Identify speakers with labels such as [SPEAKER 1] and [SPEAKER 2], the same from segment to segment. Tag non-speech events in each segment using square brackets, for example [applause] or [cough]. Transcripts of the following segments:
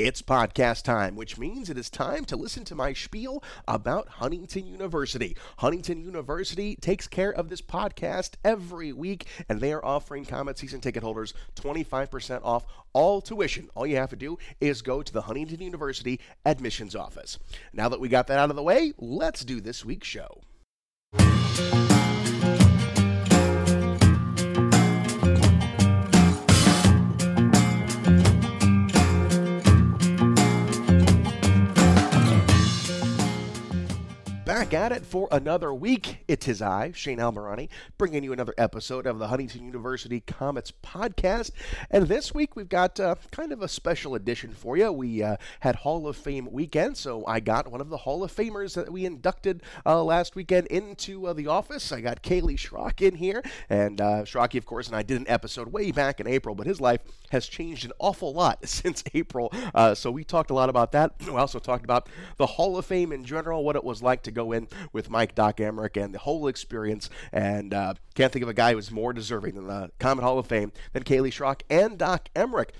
[SPEAKER 1] It's podcast time, which means it is time to listen to my spiel about Huntington University. Huntington University takes care of this podcast every week, and they are offering Komet season ticket holders 25% off all tuition. All you have to do is go to the Huntington University admissions office. Now that we got that out of the way, let's do this week's show. Back at it for another week. It is I, Shane Albahrani, bringing you another episode of the Huntington University Komets podcast. And this week we've got uh, kind of a special edition for you. We uh, had Hall of Fame weekend, so I got one of the Hall of Famers that we inducted uh, last weekend into uh, the office. I got Kaleigh Schrock in here, and uh, Schrocky, of course, and I did an episode way back in April, but his life has changed an awful lot [laughs] since April. Uh, so we talked a lot about that. We also talked about the Hall of Fame in general, what it was like to go in with Mike Doc Emrick and the whole experience. And uh, can't think of a guy who's more deserving than the Komet Hall of Fame than Kaleigh Schrock and Doc Emrick.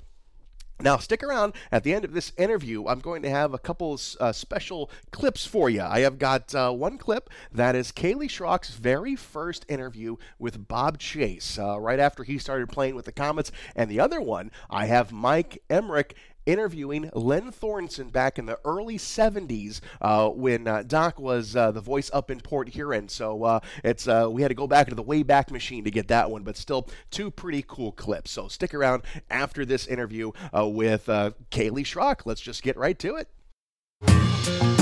[SPEAKER 1] Now, stick around. At the end of this interview, I'm going to have a couple uh, special clips for you. I have got uh, one clip that is Kaleigh Schrock's very first interview with Bob Chase, uh, right after he started playing with the Komets. And the other one, I have Mike Emrick interviewing Len Thornton back in the early 70s uh, when uh, Doc was uh, the voice up in Port Huron. So uh, it's we had to go back into the Wayback Machine to get that one, but still two pretty cool clips. So stick around after this interview with Kaleigh Schrock. Let's just get right to it.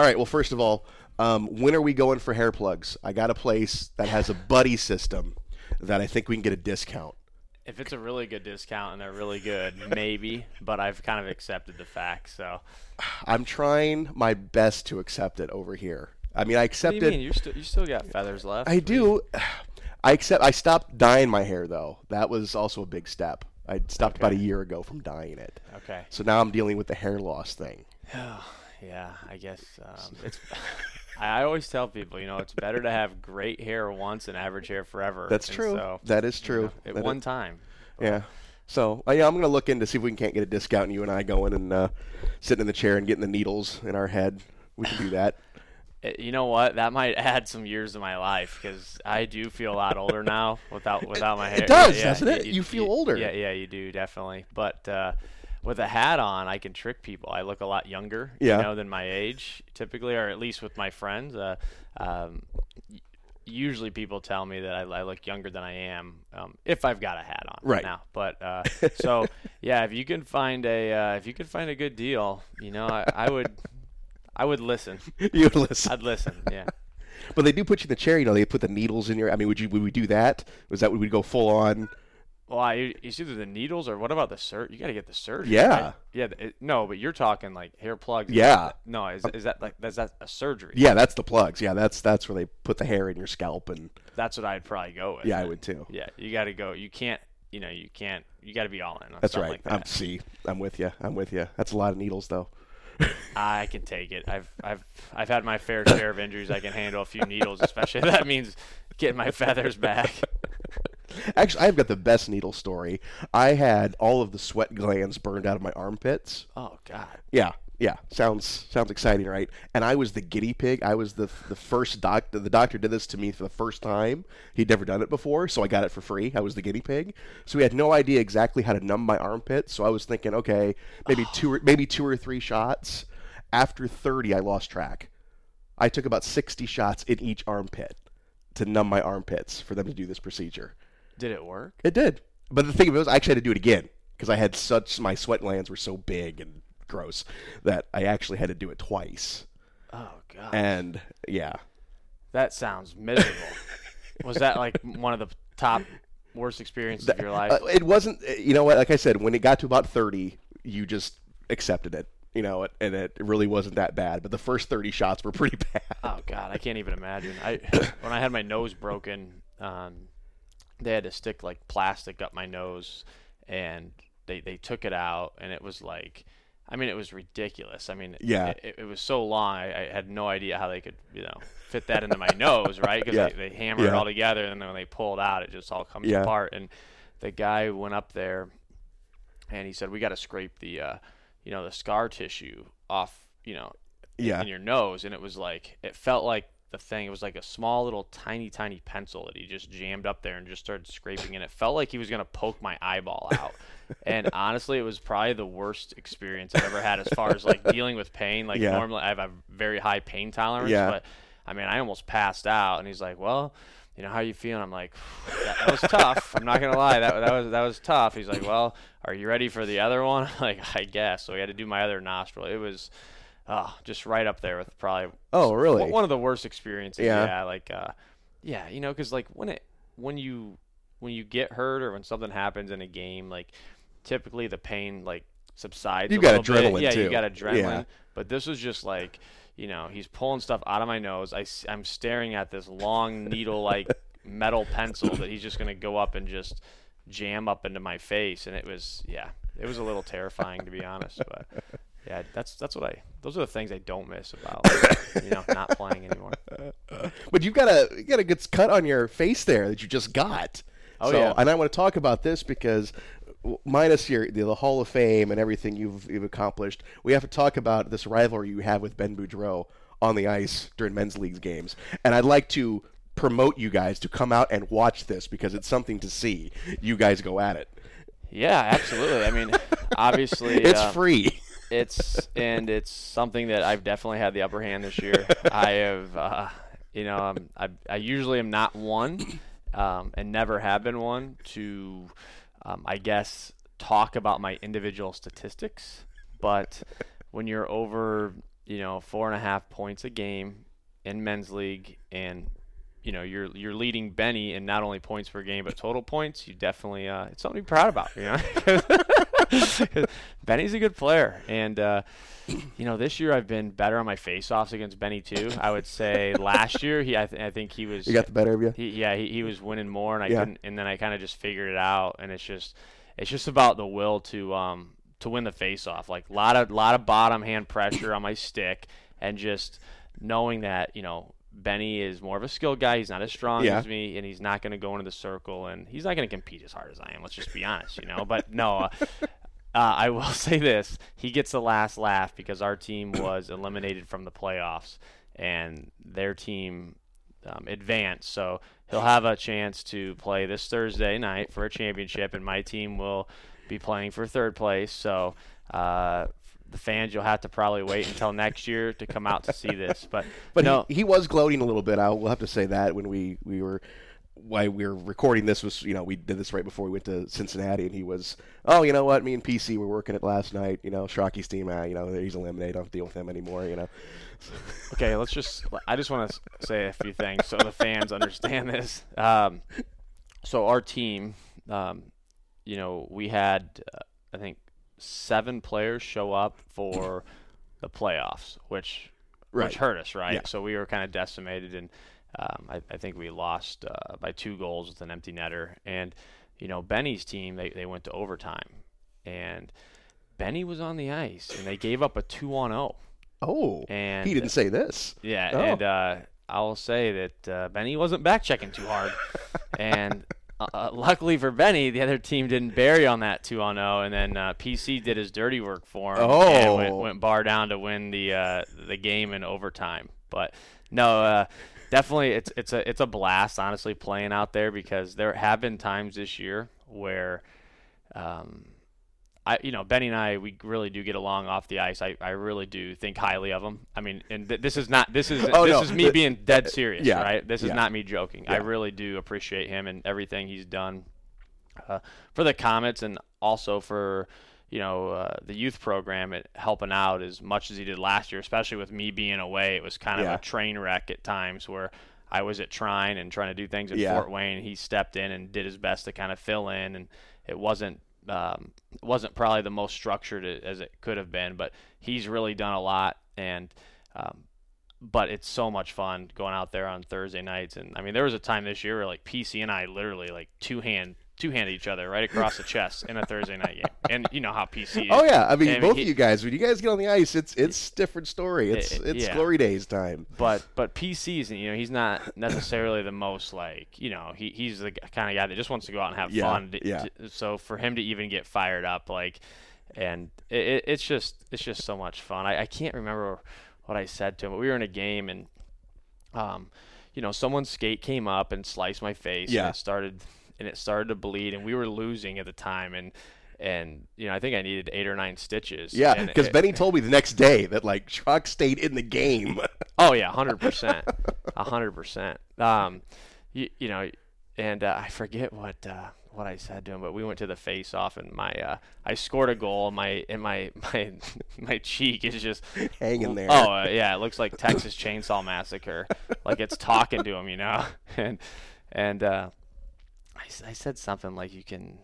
[SPEAKER 1] All right. Well, first of all, um, when are we going for hair plugs? I got a place that has a buddy system that I think we can get a discount.
[SPEAKER 2] If it's a really good discount and they're really good, maybe. But I've kind of accepted the fact. So
[SPEAKER 1] I'm trying my best to accept it over here. I mean, I accepted.
[SPEAKER 2] What do you mean? You still you still got feathers left.
[SPEAKER 1] I do. I accept. I stopped dyeing my hair though. That was also a big step. I stopped okay. about a year ago from dyeing it.
[SPEAKER 2] Okay.
[SPEAKER 1] So now I'm dealing with the hair loss thing. [sighs]
[SPEAKER 2] yeah, I guess um, it's. [laughs] I always tell people, you know, it's better to have great hair once than average hair forever.
[SPEAKER 1] That's and true. So, that is true. You
[SPEAKER 2] know, at
[SPEAKER 1] that
[SPEAKER 2] one is, time.
[SPEAKER 1] But. Yeah. So uh, yeah, I'm gonna look into see if we can't get a discount. And you and I going and uh, sitting in the chair and getting the needles in our head. We can do that.
[SPEAKER 2] Eh, [laughs] you know what? That might [laughs] add some years to my life because I do feel a lot older now without without my hair.
[SPEAKER 1] It does, yeah, doesn't it? You, you feel
[SPEAKER 2] you,
[SPEAKER 1] older.
[SPEAKER 2] Yeah, yeah, you do definitely. But uh, with a hat on, I can trick people. I look a lot younger, yeah. you know, than my age typically, or at least with my friends. Uh, um, usually, people tell me that I, I, look younger than I am um, if I've got a hat on
[SPEAKER 1] right
[SPEAKER 2] now. But uh, [laughs] so yeah, if you can find a uh, if you can find a good deal, you know, I, I would I would listen. [laughs]
[SPEAKER 1] you would listen.
[SPEAKER 2] I'd listen. Yeah.
[SPEAKER 1] But they do put you in the chair. You know, they put the needles in your. I mean, would you would we do that? Was that would we go full on?
[SPEAKER 2] Well, it's either the needles or what about the sur? You got to get the surgery.
[SPEAKER 1] Yeah,
[SPEAKER 2] right? yeah. It, no, but you're talking like hair plugs.
[SPEAKER 1] Yeah.
[SPEAKER 2] no, is, is that like is that a surgery?
[SPEAKER 1] Yeah, that's the plugs. Yeah, that's that's where they put the hair in your scalp and.
[SPEAKER 2] That's what I'd probably go with.
[SPEAKER 1] Yeah, I would too.
[SPEAKER 2] Yeah, you got to go. You can't. You know, you can't. You got to be all in.
[SPEAKER 1] that's right.
[SPEAKER 2] Like that.
[SPEAKER 1] I'm see. I'm with you. I'm with you. That's a lot of needles, though. [laughs]
[SPEAKER 2] I can take it. I've I've I've had my fair share of injuries. I can handle a few needles, especially if [laughs] that means getting my feathers back.
[SPEAKER 1] Actually, I've got the best needle story. I had all of the sweat glands burned out of my armpits.
[SPEAKER 2] Oh God.
[SPEAKER 1] Yeah, yeah. Sounds sounds exciting, right? And I was the guinea pig. I was the the first doctor. The doctor did this to me for the first time. He'd never done it before, so I got it for free. I was the guinea pig. So he had no idea exactly how to numb my armpits. So I was thinking, okay, maybe oh. [sighs] two, or, maybe two or three shots. After thirty, I lost track. I took about sixty shots in each armpit to numb my armpits for them to do this procedure.
[SPEAKER 2] Did it work?
[SPEAKER 1] It did. But the thing of it was, I actually had to do it again because I had such my sweat glands were so big and gross that I actually had to do it twice.
[SPEAKER 2] Oh god.
[SPEAKER 1] And yeah.
[SPEAKER 2] That sounds miserable. [laughs] was that like one of the top worst experiences of your life? Uh,
[SPEAKER 1] it wasn't. Uh, you know what? Like I said, when it got to about thirty, you just accepted it. You know, and it really wasn't that bad. But the first thirty shots were pretty [laughs] bad.
[SPEAKER 2] Oh God, I can't even imagine. I [coughs] when I had my nose broken, um, they had to stick like plastic up my nose and they, they took it out and it was like I mean, it was ridiculous. I mean,
[SPEAKER 1] yeah,
[SPEAKER 2] it, it was so long. I, I, had no idea how they could, you know, fit that into my nose, right? [laughs] Because
[SPEAKER 1] yeah.
[SPEAKER 2] they, they hammer yeah. it all together, and then when they pull it out, it just all comes
[SPEAKER 1] yeah.
[SPEAKER 2] apart. And the guy went up there, and he said, "We got to scrape the, uh, you know, the scar tissue off, you know,
[SPEAKER 1] yeah.
[SPEAKER 2] in your nose." And it was like, it felt like the thing. It was like a small little tiny tiny pencil that he just jammed up there and just started scraping and it felt like he was going to poke my eyeball out. [laughs] and honestly, it was probably the worst experience I've ever had as far as like dealing with pain. Like
[SPEAKER 1] yeah.
[SPEAKER 2] normally I have a very high pain tolerance,
[SPEAKER 1] yeah.
[SPEAKER 2] but I mean, I almost passed out and he's like, "Well, you know, how you feeling?" I'm like, that, that was tough. I'm not going to lie. That that was that was tough." He's like, "Well, are you ready for the other one?" I'm [laughs] like, "I guess." So we had to do my other nostril. It was oh, just right up there with probably.
[SPEAKER 1] Oh, really?
[SPEAKER 2] One of the worst experiences.
[SPEAKER 1] Yeah.
[SPEAKER 2] yeah like, uh, yeah, you know, because like when it when you when you get hurt or when something happens in a game, like typically the pain like subsides.
[SPEAKER 1] You
[SPEAKER 2] a
[SPEAKER 1] got
[SPEAKER 2] little
[SPEAKER 1] adrenaline
[SPEAKER 2] bit. Yeah,
[SPEAKER 1] too.
[SPEAKER 2] you got adrenaline.
[SPEAKER 1] Yeah.
[SPEAKER 2] But this was just like, you know, he's pulling stuff out of my nose. I, I, am staring at this long needle like [laughs] metal pencil that he's just gonna go up and just jam up into my face, and it was yeah, it was a little terrifying to be honest, but yeah, that's that's what I. Those are the things I don't miss about you know not [laughs] playing anymore.
[SPEAKER 1] But you've got a you got a good cut on your face there that you just got.
[SPEAKER 2] Oh
[SPEAKER 1] so,
[SPEAKER 2] yeah.
[SPEAKER 1] And I want to talk about this because minus your the, the Hall of Fame and everything you've you've accomplished, we have to talk about this rivalry you have with Ben Boudreau on the ice during men's leagues games. And I'd like to promote you guys to come out and watch this because it's something to see. You guys go at it.
[SPEAKER 2] Yeah, absolutely. I mean, [laughs] obviously,
[SPEAKER 1] it's
[SPEAKER 2] uh,
[SPEAKER 1] free.
[SPEAKER 2] It's and it's something that I've definitely had the upper hand this year. [laughs] I have, uh, you know, I'm, I I usually am not one, um, and never have been one to, um, I guess, talk about my individual statistics. But when you're over, you know, four and a half points a game in men's league, and you know you're you're leading Benny in not only points per game but total points, you definitely uh, it's something to be proud about. You know. [laughs] [laughs] [laughs] Benny's a good player, and uh, you know this year I've been better on my face-offs against Benny too. I would say last year he, I, th- I think he was.
[SPEAKER 1] He got the better of you.
[SPEAKER 2] He, yeah, he, he was winning more, and I
[SPEAKER 1] Yeah.
[SPEAKER 2] couldn't, and then I kind of just figured it out, and it's just, it's just about the will to um to win the face-off. Like a lot of lot of bottom hand pressure on my stick, and just knowing that you know. Benny is more of a skilled guy. He's not as strong
[SPEAKER 1] Yeah.
[SPEAKER 2] as me, and he's not going to go into the circle, and he's not going to compete as hard as I am. Let's just be honest, you know. But no, uh, uh, I will [laughs] say this: he gets the last laugh because our team [coughs] was eliminated from the playoffs, and their team um, advanced. So he'll have a chance to play this Thursday night for a championship, and my team will be playing for third place. So. Uh, the fans, you'll have to probably wait until next year to come out to see this. But [laughs]
[SPEAKER 1] But
[SPEAKER 2] no,
[SPEAKER 1] he, he was gloating a little bit. I will have to say that when we we were why we were recording this was you know we did this right before we went to Cincinnati and he was oh you know what me and PC were working it last night you know Schrocky's team ah, you know he's eliminated I don't deal with him anymore you know [laughs]
[SPEAKER 2] okay, let's just. I just want to say a few things so the fans understand this. Um, so our team, um, you know, we had uh, I think seven players show up for the playoffs, which
[SPEAKER 1] Right.
[SPEAKER 2] which hurt us, right?
[SPEAKER 1] Yeah.
[SPEAKER 2] So we were kind of decimated, and um, I, I think we lost uh, by two goals with an empty netter. And you know, Benny's team they they went to overtime, and Benny was on the ice, and they gave up a two on zero.
[SPEAKER 1] oh
[SPEAKER 2] And
[SPEAKER 1] he didn't say this
[SPEAKER 2] yeah,
[SPEAKER 1] Oh.
[SPEAKER 2] and uh, I'll say that uh, Benny wasn't back checking too hard, [laughs] and uh, uh, luckily for Benny, the other team didn't bury on that two on zero, and then uh, PC did his dirty work for him and
[SPEAKER 1] Oh.
[SPEAKER 2] went, went bar down to win the uh, the game in overtime. But no, uh, definitely it's it's a it's a blast, honestly, playing out there because there have been times this year where. Um, I, you know, Benny and I, we really do get along off the ice. I, I really do think highly of him. I mean, and th- this is not, this is,
[SPEAKER 1] Oh,
[SPEAKER 2] this
[SPEAKER 1] no.
[SPEAKER 2] is me
[SPEAKER 1] The-
[SPEAKER 2] being dead serious,
[SPEAKER 1] yeah,
[SPEAKER 2] right? This is
[SPEAKER 1] yeah.
[SPEAKER 2] not me joking. I really do appreciate him and everything he's done uh, for the Komets and also for, you know, uh, the youth program at helping out as much as he did last year, especially with me being away. It was kind of
[SPEAKER 1] Yeah.
[SPEAKER 2] a train wreck at times where I was at Trine and trying to do things at
[SPEAKER 1] Yeah.
[SPEAKER 2] Fort Wayne. He stepped in and did his best to kind of fill in, and it wasn't um, it wasn't probably the most structured as it could have been, but he's really done a lot. And um, but it's so much fun going out there on Thursday nights. And I mean, there was a time this year where like PC and I literally like two hand two-handed each other right across the chest in a Thursday night game. And you know how PC. Is.
[SPEAKER 1] Oh yeah, I mean both he, of you guys. When you guys get on the ice, it's it's different story. It's it, it's yeah. glory days time.
[SPEAKER 2] But but PC's you know he's not necessarily the most like you know he he's the kind of guy that just wants to go out and have
[SPEAKER 1] yeah,
[SPEAKER 2] fun.
[SPEAKER 1] Yeah.
[SPEAKER 2] So for him to even get fired up like, and it, it's just it's just so much fun. I, I can't remember what I said to him, but we were in a game and um you know, someone's skate came up and sliced my face.
[SPEAKER 1] Yeah.
[SPEAKER 2] And started and it started to bleed, and we were losing at the time, and and you know I think I needed eight or nine stitches.
[SPEAKER 1] Yeah, because Benny told me the next day that like Schrock stayed in the game. [laughs]
[SPEAKER 2] oh yeah, hundred percent, hundred percent. Um, you, you know, and uh, I forget what uh, what I said to him, but we went to the face off, and my uh, I scored a goal, and my and my [laughs] my my cheek is just
[SPEAKER 1] hanging there.
[SPEAKER 2] Oh uh, yeah, it looks like Texas Chainsaw Massacre, like it's talking to him, you know, [laughs] and and uh, I, I said something like you can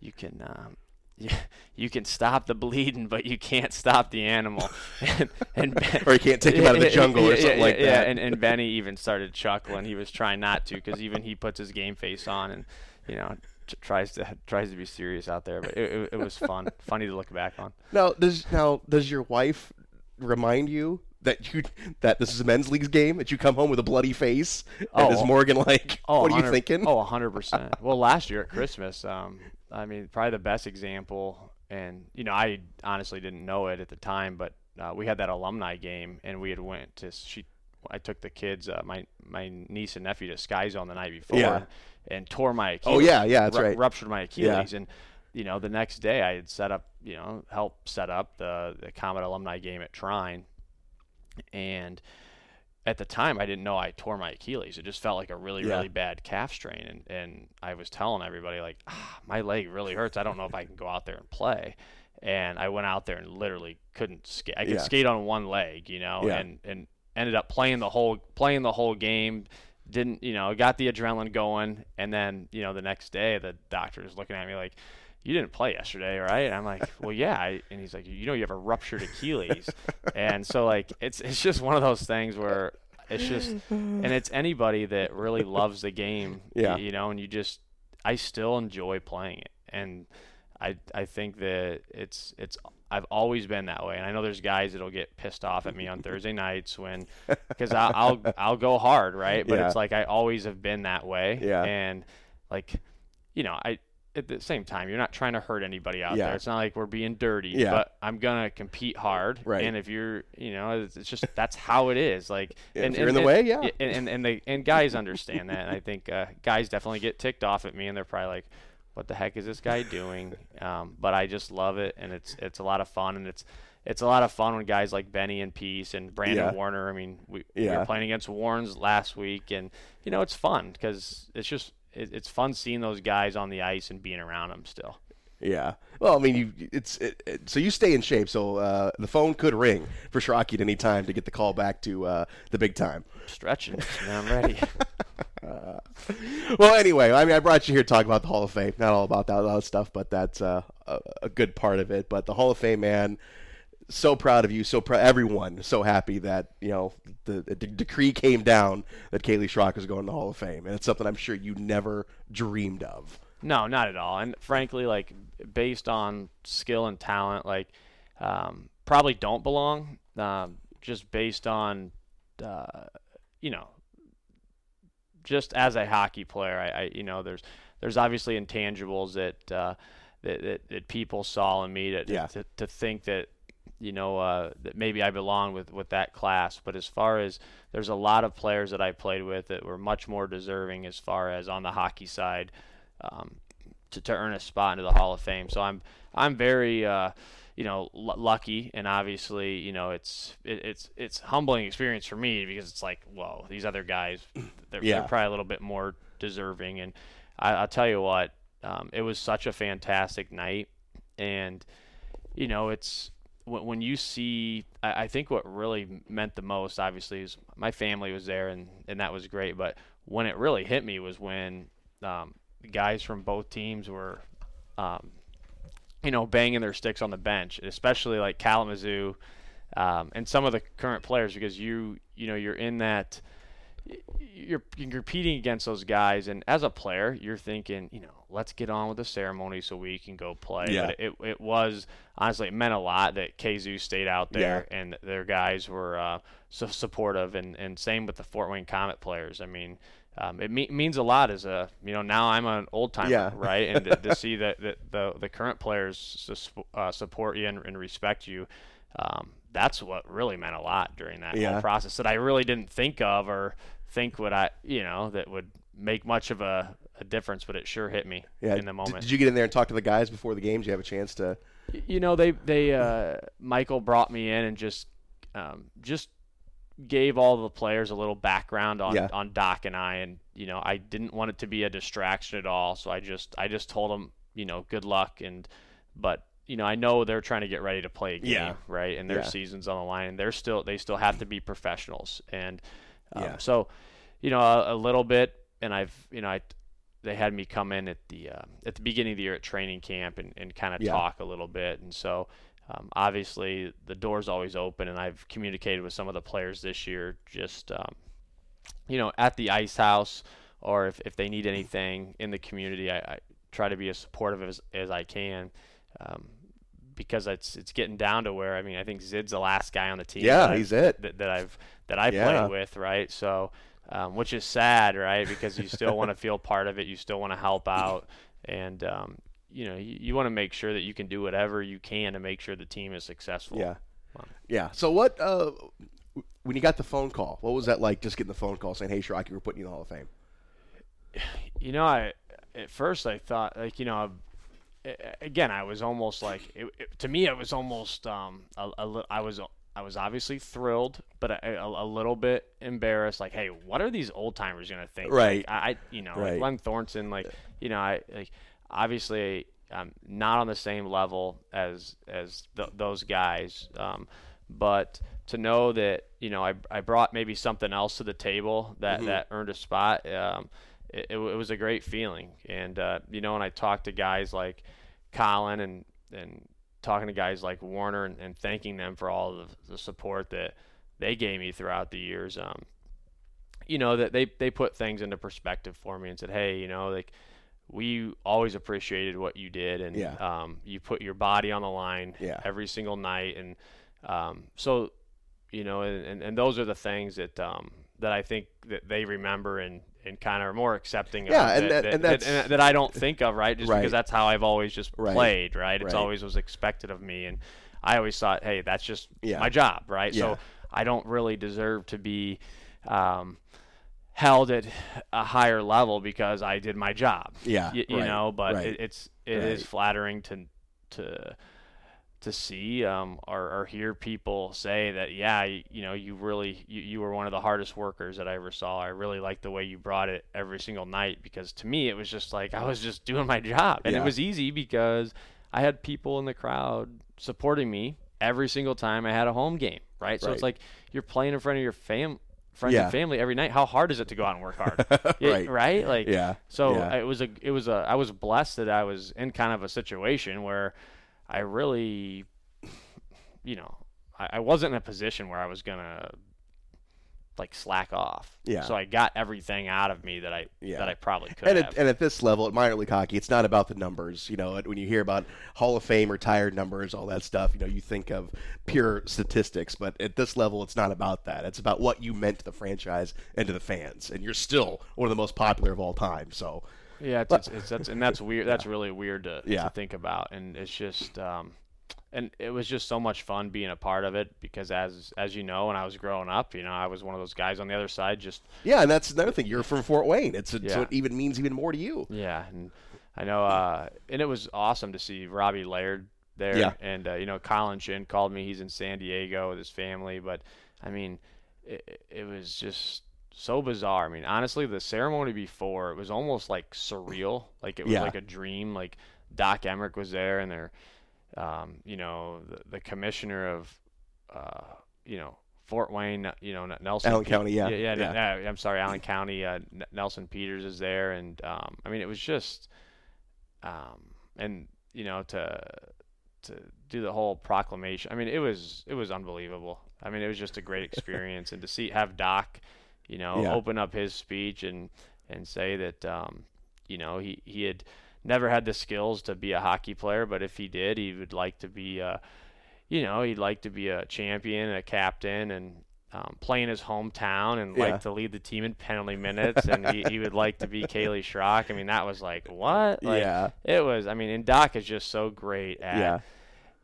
[SPEAKER 2] you can um, [laughs] you, you can stop the bleeding, but you can't stop the animal. [laughs] [laughs] and, and ben,
[SPEAKER 1] or you can't take him out of the jungle or something
[SPEAKER 2] yeah,
[SPEAKER 1] like
[SPEAKER 2] yeah,
[SPEAKER 1] that.
[SPEAKER 2] Yeah, and, and Benny even started chuckling. He was trying not to because even he puts his game face on and you know t- tries to tries to be serious out there. But it, it, it was fun, funny to look back on.
[SPEAKER 1] Now does now does your wife remind you that you that this is a men's leagues game that you come home with a bloody face and oh, is Morgan like oh, what are you thinking
[SPEAKER 2] oh 100% [laughs] well last year at Christmas um I mean probably the best example and you know I honestly didn't know it at the time but uh, we had that alumni game and we had went to she I took the kids uh, my my niece and nephew to Sky Zone the night before
[SPEAKER 1] yeah.
[SPEAKER 2] and tore my Achilles
[SPEAKER 1] oh yeah yeah that's ru- right
[SPEAKER 2] ruptured my Achilles yeah. and you know the next day I had set up you know helped set up the the Komet alumni game at Trine and at the time I didn't know I tore my Achilles. It just felt like a really yeah. really bad calf strain, and and I was telling everybody like, ah, my leg really hurts. I don't know if I can go out there and play. And I went out there and literally couldn't skate. I could yeah. skate on one leg, you know,
[SPEAKER 1] yeah.
[SPEAKER 2] and and ended up playing the whole playing the whole game. Didn't you know? Got the adrenaline going, and then you know the next day the doctor was looking at me like you didn't play yesterday, right? And I'm like, [laughs] well, yeah. I, and he's like, you know, you have a ruptured Achilles. and so like, it's, it's just one of those things where it's just, and it's anybody that really loves the game,
[SPEAKER 1] yeah.
[SPEAKER 2] you know, and you just, I still enjoy playing it. And I, I think that it's, it's, I've always been that way. And I know there's guys that'll get pissed off at me on Thursday nights when, because I'll, I'll, I'll go hard, right? But
[SPEAKER 1] yeah.
[SPEAKER 2] it's like, I always have been that way.
[SPEAKER 1] Yeah.
[SPEAKER 2] And like, you know, I, at the same time, you're not trying to hurt anybody out
[SPEAKER 1] yeah.
[SPEAKER 2] there. It's not like we're being dirty.
[SPEAKER 1] Yeah.
[SPEAKER 2] But I'm gonna compete hard.
[SPEAKER 1] Right.
[SPEAKER 2] And if you're, you know, it's, it's just that's how it is. Like, [laughs]
[SPEAKER 1] yeah,
[SPEAKER 2] and,
[SPEAKER 1] if you're
[SPEAKER 2] and,
[SPEAKER 1] in the
[SPEAKER 2] and,
[SPEAKER 1] way, yeah.
[SPEAKER 2] And and and, they, and guys understand that. And I think uh, guys definitely get ticked off at me, and they're probably like, "What the heck is this guy doing?" Um, but I just love it, and it's it's a lot of fun, and it's it's a lot of fun when guys like Benny and Peace and Brandon
[SPEAKER 1] yeah.
[SPEAKER 2] Warner. I mean, we,
[SPEAKER 1] yeah.
[SPEAKER 2] we were playing against Warrens last week, and you know it's fun because it's just it, it's fun seeing those guys on the ice and being around them still.
[SPEAKER 1] Yeah. Well, I mean, you it's it, it, so you stay in shape. So uh, the phone could ring for Schrocky at any time to get the call back to uh, the big time.
[SPEAKER 2] Stretching. I'm ready. [laughs]
[SPEAKER 1] uh, well, anyway, I mean, I brought you here to talk about the Hall of Fame. Not all about that other stuff, but that's uh, a, a, good part of it. But the Hall of Fame, man, so proud of you. So proud. Everyone so happy that you know the, the decree came down that Kaleigh Schrock is going to the Hall of Fame, and it's something I'm sure you never dreamed of.
[SPEAKER 2] No, not at all. And frankly, like based on skill and talent, like um, probably don't belong. Um, just based on, uh, you know, just as a hockey player, I, I, you know, there's there's obviously intangibles that uh, that, that, that people saw in me to,
[SPEAKER 1] yeah.
[SPEAKER 2] to, to think that you know uh, that maybe I belong with with that class. But as far as there's a lot of players that I played with that were much more deserving as far as on the hockey side um, to, to earn a spot into the Hall of Fame. So I'm I'm very uh, you know l- lucky, and obviously you know it's it, it's it's humbling experience for me because it's like whoa these other guys they're,
[SPEAKER 1] yeah.
[SPEAKER 2] they're probably a little bit more deserving, and I, will tell you what um, it was such a fantastic night, and you know it's when, when you see, I, I think what really meant the most, obviously, is my family was there and, and that was great. But when it really hit me was when um, guys from both teams were, um, you know, banging their sticks on the bench, especially like Kalamazoo um, and some of the current players, because you, you know, you're in that you're, you're competing against those guys, and as a player, you're thinking, you know, let's get on with the ceremony so we can go play.
[SPEAKER 1] Yeah.
[SPEAKER 2] But it, it was honestly it meant a lot that KZoo stayed out there
[SPEAKER 1] Yeah.
[SPEAKER 2] and their guys were uh, so supportive, and, and same with the Fort Wayne Komet players. I mean, um, it me- means a lot as a you know now I'm an old timer,
[SPEAKER 1] Yeah.
[SPEAKER 2] right? And to, to [laughs] see that, that the the current players sus- uh, support you and, and respect you. Um, that's what really meant a lot during that
[SPEAKER 1] Yeah.
[SPEAKER 2] whole process that I really didn't think of or think would I, you know, that would make much of a, a difference, but it sure hit me
[SPEAKER 1] Yeah.
[SPEAKER 2] in the moment.
[SPEAKER 1] Did you get in there and talk to the guys before the games? Did you have a chance to?
[SPEAKER 2] You know, they they uh, Michael brought me in and just um, just gave all the players a little background on
[SPEAKER 1] Yeah.
[SPEAKER 2] on Doc and I, and you know, I didn't want it to be a distraction at all, so I just I just told them, you know, good luck, and but you know, I know they're trying to get ready to play a game,
[SPEAKER 1] Yeah.
[SPEAKER 2] right, and their
[SPEAKER 1] Yeah.
[SPEAKER 2] season's on the line, and they're still they still have to be professionals, and um,
[SPEAKER 1] Yeah.
[SPEAKER 2] so you know, a, a little bit, and I've you know I they had me come in at the uh, at the beginning of the year at training camp and, and kind of
[SPEAKER 1] Yeah.
[SPEAKER 2] talk a little bit. And so, um, obviously, the door's always open, and I've communicated with some of the players this year, just um, you know, at the ice house, or if, if they need anything in the community, I, I try to be as supportive as, as I can. Um, because it's it's getting down to where I mean I think Zid's the last guy on the team.
[SPEAKER 1] Yeah,
[SPEAKER 2] that I've-
[SPEAKER 1] he's it.
[SPEAKER 2] That, that I've that I
[SPEAKER 1] Yeah.
[SPEAKER 2] played with, right? So, um, which is sad, right? Because you still want to feel part of it, you still want to help out, and um, you know you, you want to make sure that you can do whatever you can to make sure the team is successful.
[SPEAKER 1] Yeah. Yeah. So what? Uh, when you got the phone call, what was that like? Just getting the phone call saying, "Hey, Schrocky, we're putting you in the Hall of Fame." [sighs]
[SPEAKER 2] You know, I at first I thought like you know. Again, I was almost like it, it- to me. It was almost um, a, a I was I was obviously thrilled, but a, a, a little bit embarrassed. Like, hey, what are these old timers gonna think?
[SPEAKER 1] Right.
[SPEAKER 2] Like, I, I you know,
[SPEAKER 1] Right.
[SPEAKER 2] like Len Thornton, like you know, I like obviously I'm not on the same level as as th- those guys, um, but to know that you know I, I brought maybe something else to the table that that earned a spot. Um, it, it, it was a great feeling, and uh, you know, when I talked to guys like Colin and and talking to guys like Warner and, and thanking them for all of the support that they gave me throughout the years. Um, you know that they they put things into perspective for me and said, hey, you know, like we always appreciated what you did, and
[SPEAKER 1] Yeah.
[SPEAKER 2] um, you put your body on the line
[SPEAKER 1] Yeah.
[SPEAKER 2] every single night, and um, so you know, and, and, and those are the things that um, that I think that they remember and and kind of are more accepting of
[SPEAKER 1] Yeah, and
[SPEAKER 2] that,
[SPEAKER 1] that- and
[SPEAKER 2] that,
[SPEAKER 1] that's-
[SPEAKER 2] that I don't think of right just
[SPEAKER 1] Right.
[SPEAKER 2] because that's how I've always just
[SPEAKER 1] Right.
[SPEAKER 2] played right it's
[SPEAKER 1] Right.
[SPEAKER 2] always was expected of me and I always thought hey that's just
[SPEAKER 1] Yeah.
[SPEAKER 2] my job right
[SPEAKER 1] Yeah.
[SPEAKER 2] so I don't really deserve to be um, held at a higher level because I did my job
[SPEAKER 1] Yeah,
[SPEAKER 2] Y- you know but it, it's it is flattering to to to see um, or, or hear people say that yeah you, you know you really you, you were one of the hardest workers that I ever saw I really liked the way you brought it every single night because to me it was just like I was just doing my job and
[SPEAKER 1] Yeah.
[SPEAKER 2] it was easy because I had people in the crowd supporting me every single time I had a home game right so it's like you're playing in front of your fam friends
[SPEAKER 1] Yeah.
[SPEAKER 2] and family every night how hard is it to go out and work hard [laughs] Yeah,
[SPEAKER 1] Right.
[SPEAKER 2] right like
[SPEAKER 1] Yeah.
[SPEAKER 2] so
[SPEAKER 1] Yeah.
[SPEAKER 2] it was a it was a I was blessed that I was in kind of a situation where I really, you know, I, I wasn't in a position where I was gonna like slack off.
[SPEAKER 1] Yeah.
[SPEAKER 2] So I got everything out of me that I
[SPEAKER 1] Yeah.
[SPEAKER 2] that I probably could
[SPEAKER 1] And
[SPEAKER 2] have.
[SPEAKER 1] at, and at this level, at minor league hockey, it's not about the numbers. You know, when you hear about Hall of Fame retired numbers, all that stuff, you know, you think of pure statistics. But at this level, it's not about that. It's about what you meant to the franchise and to the fans. And you're still one of the most popular of all time. So,
[SPEAKER 2] Yeah, it's, it's, it's that's and that's weird. That's really weird to,
[SPEAKER 1] Yeah.
[SPEAKER 2] to think about, and it's just, um, and it was just so much fun being a part of it because as as you know, when I was growing up, you know, I was one of those guys on the other side, just
[SPEAKER 1] yeah, and that's another thing. You're from Fort Wayne. It's, it's
[SPEAKER 2] Yeah.
[SPEAKER 1] so it even means even more to you.
[SPEAKER 2] yeah, and I know, uh, and it was awesome to see Robbie Laird there,
[SPEAKER 1] Yeah.
[SPEAKER 2] and uh, you know, Colin Shin called me. He's in San Diego with his family, but I mean, it, it was just so bizarre. I mean, honestly, the ceremony before it was almost like surreal, like it was
[SPEAKER 1] Yeah.
[SPEAKER 2] like a dream. Like Doc Emrick was there, and they're, um, you know, the, the commissioner of, uh, you know. Fort Wayne, you know, Nelson
[SPEAKER 1] Allen County, yeah,
[SPEAKER 2] yeah,
[SPEAKER 1] yeah.
[SPEAKER 2] yeah, yeah, I'm sorry, Allen County. Uh, N- Nelson Peters is there, and um, I mean, it was just, um, and you know, to to do the whole proclamation. I mean, it was it was unbelievable. I mean, it was just a great [laughs] experience, and to see have Doc, you know, yeah. open up his speech and and say that um, you know he he had never had the skills to be a hockey player, but if he did, he would like to be a, you know, he'd like to be a champion, a captain, and um, play in his hometown and yeah. like to lead the team in penalty minutes, and he, he would like to be Kaleigh Schrock. I mean, that was like what? Like,
[SPEAKER 1] yeah,
[SPEAKER 2] it was. I mean, and Doc is just so great at, yeah.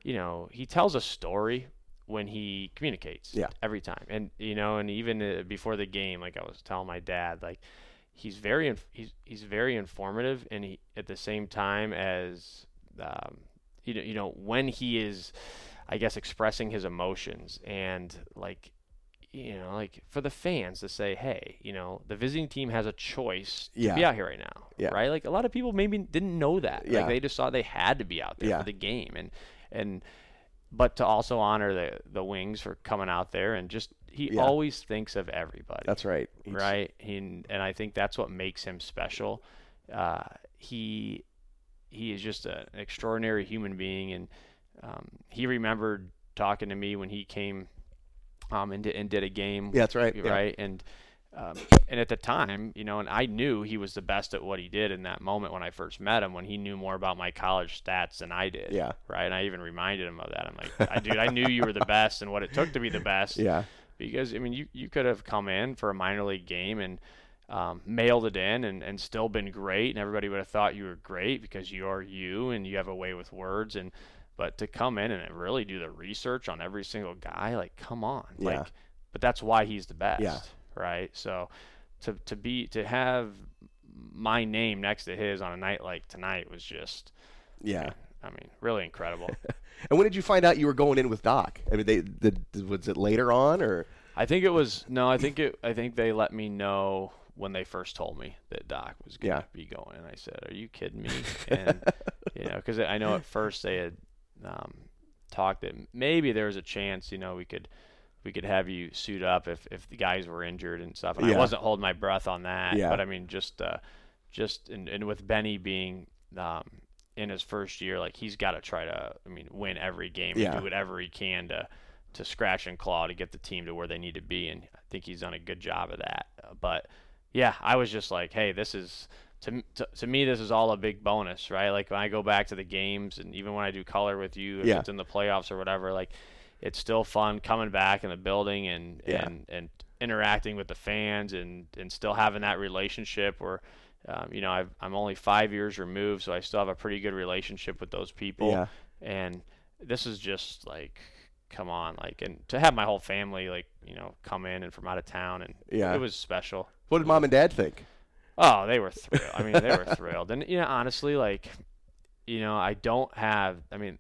[SPEAKER 2] you know, he tells a story when he communicates.
[SPEAKER 1] Yeah,
[SPEAKER 2] every time, and you know, and even uh, before the game, like I was telling my dad, like he's very inf- he's he's very informative, and he at the same time as um, you know, you know, when he is. I guess expressing his emotions and like you know, like for the fans to say, hey, you know, the visiting team has a choice to yeah. be out here right now,
[SPEAKER 1] yeah.
[SPEAKER 2] right? Like a lot of people maybe didn't know that. Yeah. Like they just thought they had to be out there yeah. for the game, and and but to also honor the the Wings for coming out there and just he yeah. always thinks of everybody.
[SPEAKER 1] That's right.
[SPEAKER 2] He's... Right. He, and I think that's what makes him special. Uh, he he is just a, an extraordinary human being, and um, he remembered talking to me when he came um, and, did, and did a game.
[SPEAKER 1] Yeah, that's right.
[SPEAKER 2] Right,
[SPEAKER 1] yeah.
[SPEAKER 2] and um, and at the time, you know, and I knew he was the best at what he did in that moment when I first met him, when he knew more about my college stats than I did.
[SPEAKER 1] Yeah.
[SPEAKER 2] Right. And I even reminded him of that. I'm like, I, dude, I knew you were the best and what it took to be the best.
[SPEAKER 1] Yeah.
[SPEAKER 2] Because I mean, you you could have come in for a minor league game and um, mailed it in and, and still been great, and everybody would have thought you were great because you are you and you have a way with words and but to come in and really do the research on every single guy, like, come on.
[SPEAKER 1] Yeah.
[SPEAKER 2] Like, but that's why he's the best.
[SPEAKER 1] Yeah.
[SPEAKER 2] Right. So to, to be, to have my name next to his on a night like tonight was just,
[SPEAKER 1] yeah.
[SPEAKER 2] I mean, I mean really incredible. [laughs]
[SPEAKER 1] and when did you find out you were going in with Doc? I mean, they, the, was it later on or?
[SPEAKER 2] I think it was, no, I think it, I think they let me know when they first told me that Doc was going to yeah. be going. And I said, are you kidding me? And, [laughs] you know, cause I know at first they had, um, talked that maybe there was a chance, you know, we could we could have you suit up if, if the guys were injured and stuff. And yeah. I wasn't holding my breath on that.
[SPEAKER 1] Yeah.
[SPEAKER 2] But I mean, just uh, just and, and with Benny being um, in his first year, like he's got to try to, I mean, win every game
[SPEAKER 1] yeah.
[SPEAKER 2] and do whatever he can to to scratch and claw to get the team to where they need to be. And I think he's done a good job of that. Uh, but yeah, I was just like, hey, this is to, to, to me this is all a big bonus, right? Like when I go back to the games and even when I do color with you, if
[SPEAKER 1] yeah.
[SPEAKER 2] it's in the playoffs or whatever, like it's still fun coming back in the building and
[SPEAKER 1] yeah.
[SPEAKER 2] and and interacting with the fans and and still having that relationship where um, you know i am only five years removed, so I still have a pretty good relationship with those people.
[SPEAKER 1] Yeah.
[SPEAKER 2] And this is just like, come on, like, and to have my whole family like you know come in and from out of town, and
[SPEAKER 1] yeah.
[SPEAKER 2] it was special.
[SPEAKER 1] What did mom and dad think?
[SPEAKER 2] Oh, they were thrilled. I mean, they were [laughs] thrilled. And you know, honestly, like, you know, I don't have. I mean,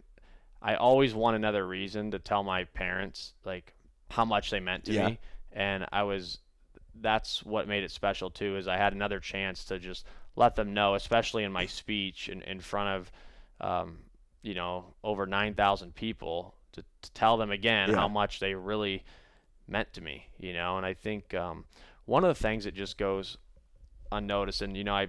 [SPEAKER 2] I always want another reason to tell my parents like how much they meant to
[SPEAKER 1] yeah.
[SPEAKER 2] me, and I was. That's what made it special too. Is I had another chance to just let them know, especially in my speech in, in front of, um, you know, over nine thousand people, to, to tell them again
[SPEAKER 1] yeah.
[SPEAKER 2] how much they really meant to me. You know, and I think um, one of the things that just goes unnoticed. And you know, I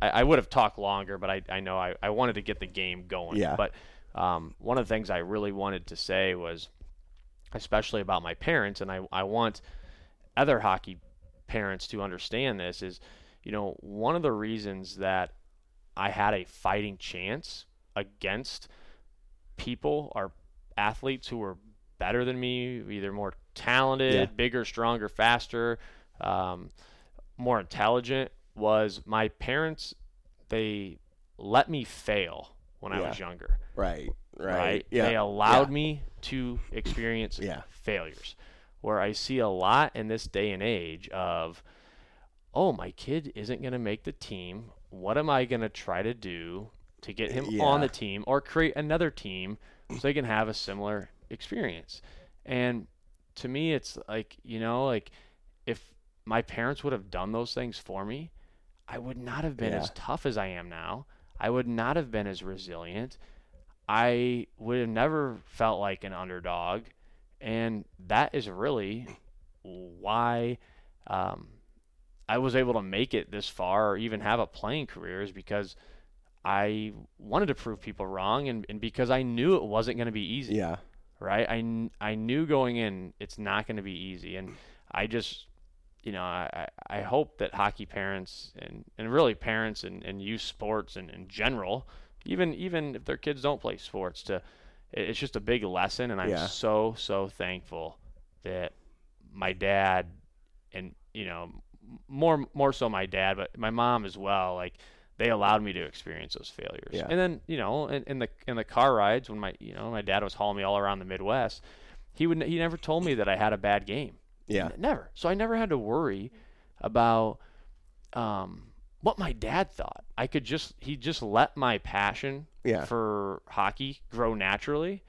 [SPEAKER 2] I, I would have talked longer, but I, I know I, I wanted to get the game going.
[SPEAKER 1] Yeah.
[SPEAKER 2] But um, one of the things I really wanted to say was, especially about my parents, and I, I want other hockey parents to understand this is, you know, one of the reasons that I had a fighting chance against people or athletes who were better than me, either more talented,
[SPEAKER 1] yeah.
[SPEAKER 2] bigger, stronger, faster, um, more intelligent, was my parents they let me fail when
[SPEAKER 1] yeah.
[SPEAKER 2] I was younger.
[SPEAKER 1] Right. Right.
[SPEAKER 2] Right.
[SPEAKER 1] Yeah.
[SPEAKER 2] They allowed
[SPEAKER 1] yeah.
[SPEAKER 2] me to experience
[SPEAKER 1] yeah.
[SPEAKER 2] failures. Where I see a lot in this day and age of, oh, my kid isn't going to make the team. What am I going to try to do to get him on the team or create another team so they can have a similar experience? And to me, it's like, you know, like if my parents would have done those things for me, I would not have been as tough as I am now. I would not have been as resilient. I would have never felt like an underdog. And that is really why um, I was able to make it this far or even have a playing career is because I wanted to prove people wrong and, and because I knew it wasn't going to be easy.
[SPEAKER 1] Yeah.
[SPEAKER 2] Right? I, I knew going in it's not going to be easy. And I just you know, I, I hope that hockey parents and, and really parents and, and youth sports and in general, even even if their kids don't play sports, to it's just a big lesson. And I'm yeah. so so thankful that my dad and you know more more so my dad, but my mom as well. Like they allowed me to experience those failures.
[SPEAKER 1] Yeah.
[SPEAKER 2] And then you know in, in the in the car rides when my you know my dad was hauling me all around the Midwest, he would he never told me that I had a bad game.
[SPEAKER 1] Yeah.
[SPEAKER 2] Never. So I never had to worry about um, what my dad thought. I could just he just let my passion
[SPEAKER 1] yeah.
[SPEAKER 2] for hockey grow naturally,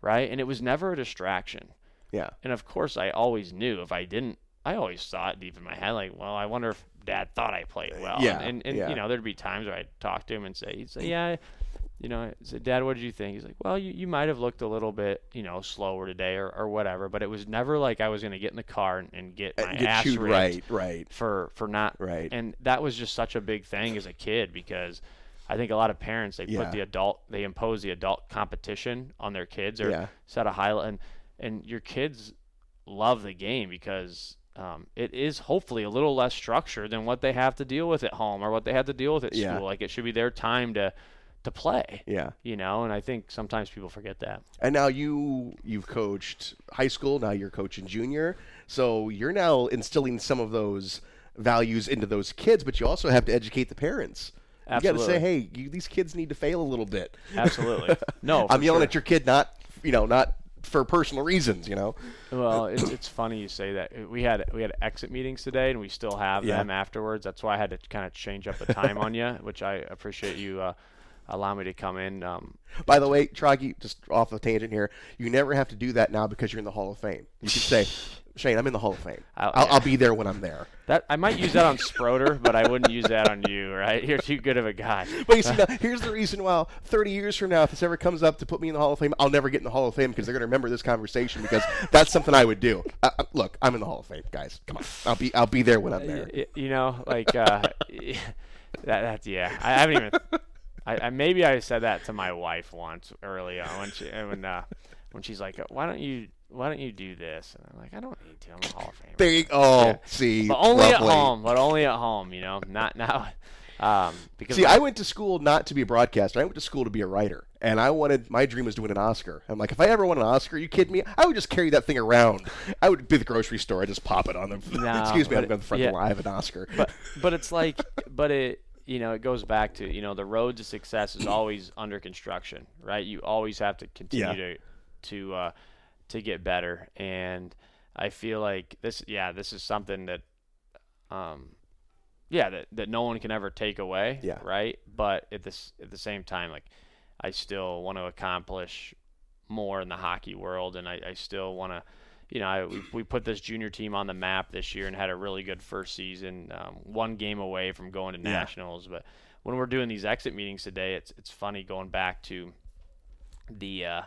[SPEAKER 2] right? And it was never a distraction.
[SPEAKER 1] Yeah.
[SPEAKER 2] And of course, I always knew if I didn't, I always thought deep in my head, like, well, I wonder if dad thought I played well.
[SPEAKER 1] Yeah.
[SPEAKER 2] And, and, and
[SPEAKER 1] yeah.
[SPEAKER 2] you know, there'd be times where I'd talk to him and say, he'd say, yeah, you know, I said, Dad, what did you think? He's like, well, you, you might have looked a little bit, you know, slower today or, or whatever, but it was never like I was going to get in the car and, and get my
[SPEAKER 1] get
[SPEAKER 2] ass
[SPEAKER 1] chewed, right, right.
[SPEAKER 2] for for not
[SPEAKER 1] right.
[SPEAKER 2] And that was just such a big thing as a kid because I think a lot of parents they
[SPEAKER 1] yeah.
[SPEAKER 2] put the adult they impose the adult competition on their kids or
[SPEAKER 1] yeah.
[SPEAKER 2] set a high and and your kids love the game because um, it is hopefully a little less structured than what they have to deal with at home or what they have to deal with at
[SPEAKER 1] yeah.
[SPEAKER 2] school. Like it should be their time to to play.
[SPEAKER 1] Yeah.
[SPEAKER 2] You know, and I think sometimes people forget that.
[SPEAKER 1] And now you you've coached high school, now you're coaching junior. So you're now instilling some of those values into those kids, but you also have to educate the parents.
[SPEAKER 2] Absolutely.
[SPEAKER 1] You got to say, "Hey, you, these kids need to fail a little bit."
[SPEAKER 2] Absolutely. [laughs] No,
[SPEAKER 1] I'm yelling
[SPEAKER 2] sure.
[SPEAKER 1] at your kid not, you know, not for personal reasons, you know.
[SPEAKER 2] Well, [laughs] it's, it's funny you say that. We had we had exit meetings today, and we still have
[SPEAKER 1] yeah.
[SPEAKER 2] them afterwards. That's why I had to kind of change up the time on you, which I appreciate you uh, allow me to come in. Um,
[SPEAKER 1] By the way, Troggy, just off the tangent here, you never have to do that now because you're in the Hall of Fame. You can say, [sighs] Shane, I'm in the Hall of Fame. I'll, I'll, I'll, [laughs] be there when I'm there.
[SPEAKER 2] That I might use that on Sproder, but I wouldn't use that on you, right? [laughs] You're too good of a guy.
[SPEAKER 1] But you see, now, here's the reason why 30 years from now, if this ever comes up to put me in the Hall of Fame, I'll never get in the Hall of Fame because they're going to remember this conversation because [laughs] that's something I would do. Uh, look, I'm in the Hall of Fame, guys. Come on, I'll be I'll be there when I'm there.
[SPEAKER 2] You know, like uh, that. That's yeah. I haven't even. I, I, maybe I said that to my wife once early on when she when uh, when she's like, "Why don't you why don't you do this?" And I'm like, "I don't need to. I'm a Hall of Famer."
[SPEAKER 1] There you, oh, yeah. see,
[SPEAKER 2] but only
[SPEAKER 1] lovely.
[SPEAKER 2] at home. But only at home. You know, not [laughs] now. Um, because
[SPEAKER 1] see, my, I went to school not to be a broadcaster. I went to school to be a writer, and I wanted my dream was to win an Oscar. I'm like, if I ever won an Oscar, you kidding me? I would just carry that thing around. I would be the grocery store. I just pop it on them. [laughs]
[SPEAKER 2] No,
[SPEAKER 1] Excuse me, I'm
[SPEAKER 2] to
[SPEAKER 1] the front
[SPEAKER 2] yeah.
[SPEAKER 1] door. I have an Oscar.
[SPEAKER 2] But but it's like, but it you know, it goes back to, you know, the road to success is always under construction, right? You always have to continue
[SPEAKER 1] yeah.
[SPEAKER 2] to to uh, to get better. And I feel like this yeah, this is something that um yeah, that, that no one can ever take away.
[SPEAKER 1] Yeah.
[SPEAKER 2] Right. But at this at the same time, like I still want to accomplish more in the hockey world and I, I still want to you know, I, we, we put this junior team on the map this year and had a really good first season, um, one game away from going to
[SPEAKER 1] yeah.
[SPEAKER 2] nationals. But when we're doing these exit meetings today, it's it's funny going back to the, uh,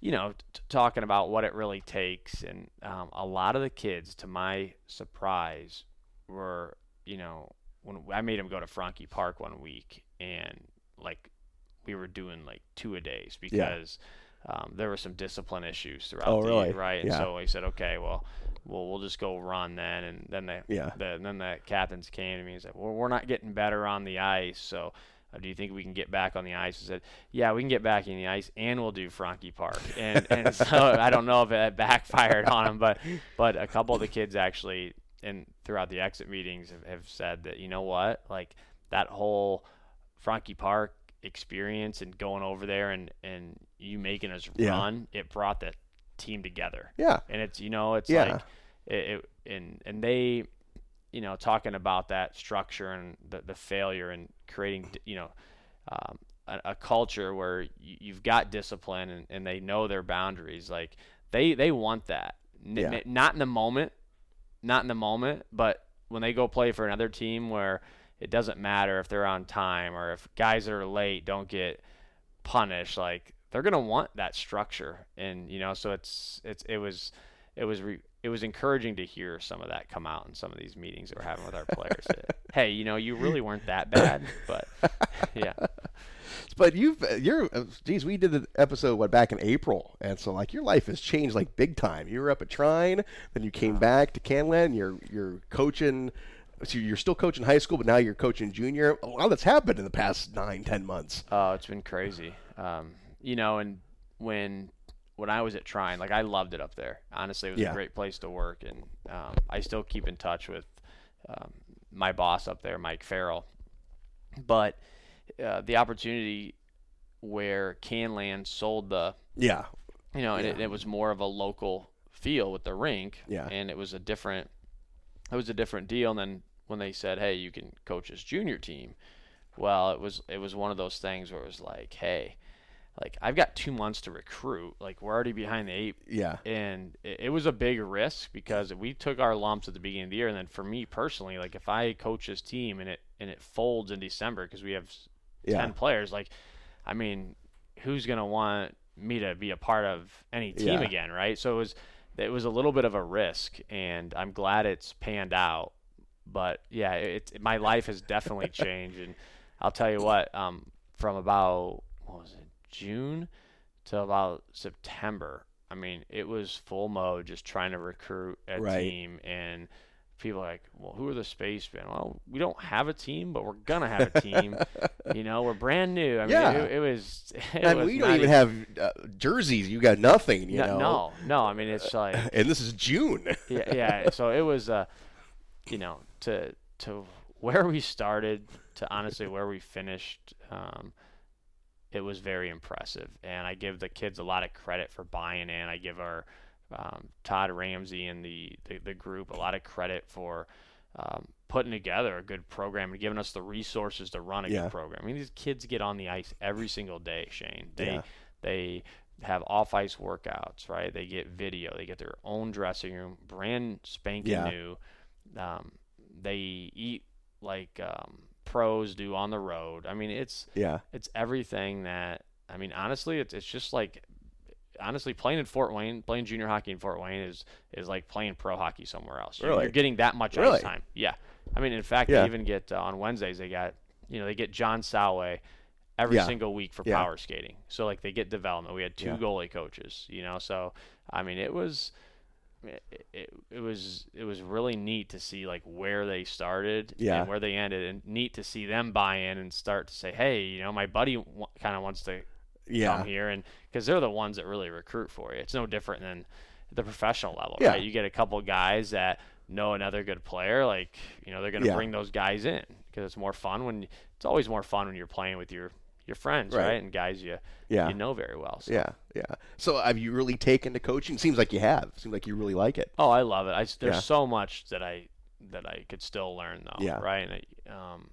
[SPEAKER 2] you know, t- talking about what it really takes, and um, a lot of the kids, to my surprise, were you know when I made them go to Franke Park one week and like we were doing like two a days because.
[SPEAKER 1] Yeah
[SPEAKER 2] um, there were some discipline issues throughout
[SPEAKER 1] oh,
[SPEAKER 2] the
[SPEAKER 1] really?
[SPEAKER 2] right.
[SPEAKER 1] Yeah.
[SPEAKER 2] And so he said, okay, well, we'll we'll just go run then. And then the
[SPEAKER 1] yeah.
[SPEAKER 2] the then the captains came to me and said, well, we're not getting better on the ice, so. Uh, do you think we can get back on the ice? I said, yeah, we can get back in the ice, and we'll do Franke Park. And, [laughs] and so I don't know if it backfired on him, but but a couple of the kids actually, and throughout the exit meetings, have, have said that you know what, like that whole Franke Park experience and going over there and and you making us
[SPEAKER 1] yeah.
[SPEAKER 2] run, it brought the team together.
[SPEAKER 1] Yeah.
[SPEAKER 2] And it's you know it's
[SPEAKER 1] yeah.
[SPEAKER 2] like it, it, and and they you know talking about that structure and the the failure and creating you know um, a, a, culture where you, you've got discipline and, and they know their boundaries like they they want that N-
[SPEAKER 1] yeah.
[SPEAKER 2] n- not in the moment not in the moment but when they go play for another team where it doesn't matter if they're on time or if guys that are late don't get punished like they're going to want that structure and you know so it's it's it was it was re, it was encouraging to hear some of that come out in some of these meetings that we're having with our players [laughs] hey you know you really weren't that bad but [laughs] yeah [laughs]
[SPEAKER 1] but you've you're uh, geez, we did the episode what back in April, and so like your life has changed like big time. You were up at Trine, then you came back to Canlan. You're you're coaching. So you're still coaching high school, but now you're coaching junior. A lot that's happened in the past nine, ten months.
[SPEAKER 2] Oh, it's been crazy. Um, you know, and when when I was at Trine, like I loved it up there. Honestly, it was yeah. a great place to work, and um, I still keep in touch with um, my boss up there, Mike Farrell. But uh, the opportunity where Canlan sold the
[SPEAKER 1] yeah,
[SPEAKER 2] you know,
[SPEAKER 1] and
[SPEAKER 2] It, it, was more of a local feel with the rink,
[SPEAKER 1] yeah,
[SPEAKER 2] and it was a different it was a different deal. And then when they said, "Hey, you can coach this junior team," well, it was it was one of those things where it was like, "Hey." like I've got two months to recruit. Like we're already behind the eight.
[SPEAKER 1] Yeah.
[SPEAKER 2] And it, it, was a big risk because we took our lumps at the beginning of the year, and then for me personally, like if I coach this team and it and it folds in December because we have yeah. ten players, like I mean, who's gonna want me to be a part of any team yeah. again, right? So it was it was a little bit of a risk, and I'm glad it's panned out. But yeah, it, it my life has definitely [laughs] changed, and I'll tell you what, um, from about what was it? June to about September. I mean, it was full mode, just trying to recruit a right. team, and people are like, "Well, who are the spacemen?" Well, we don't have a team, but we're gonna have a team. [laughs] you know, we're brand new. I mean,
[SPEAKER 1] yeah.
[SPEAKER 2] it, it was. [laughs] It
[SPEAKER 1] I mean, we don't even, even have uh, jerseys. You got nothing. You
[SPEAKER 2] no,
[SPEAKER 1] know.
[SPEAKER 2] No, no. I mean, it's like. [laughs]
[SPEAKER 1] and this is June.
[SPEAKER 2] yeah, yeah. So it was, uh, you know, to to where we started to honestly where we finished. Um, it was very impressive. And I give the kids a lot of credit for buying in. I give our um, Todd Ramsey and the, the, the, group a lot of credit for um, putting together a good program and giving us the resources to run a yeah. good program. I mean, these kids get on the ice every single day, Shane. They yeah. they have off ice workouts, right? They get video. They get their own dressing room, brand spanking yeah. new. Um, they eat like um, pros do on the road. I mean, it's
[SPEAKER 1] yeah,
[SPEAKER 2] it's everything that I mean. Honestly, it's it's just like honestly playing in Fort Wayne, playing junior hockey in Fort Wayne is is like playing pro hockey somewhere else.
[SPEAKER 1] Really?
[SPEAKER 2] You're getting that much
[SPEAKER 1] really?
[SPEAKER 2] ice time. Yeah. I mean, in fact, yeah. they even get uh, on Wednesdays they got you know they get John Salway every yeah. single week for yeah. power skating. So like they get development. We had two goalie coaches. You know, so I mean it was it, it, it, was it was really neat to see like where they started
[SPEAKER 1] yeah.
[SPEAKER 2] and where they ended, and neat to see them buy in and start to say, hey, you know, my buddy w- kind of wants to
[SPEAKER 1] yeah.
[SPEAKER 2] come here, and because they're the ones that really recruit for you. It's no different than the professional level,
[SPEAKER 1] yeah.
[SPEAKER 2] right? You get a couple guys that know another good player, like you know, they're going to yeah. bring those guys in because it's more fun when it's always more fun when you're playing with your your friends, right? right? And guys you
[SPEAKER 1] yeah.
[SPEAKER 2] you know very well. So.
[SPEAKER 1] Yeah, yeah. So have you really taken to coaching? Seems like you have. Seems like you really like it.
[SPEAKER 2] Oh, I love it. I, there's yeah. so much that I that I could still learn though.
[SPEAKER 1] Yeah.
[SPEAKER 2] Right. And I, um,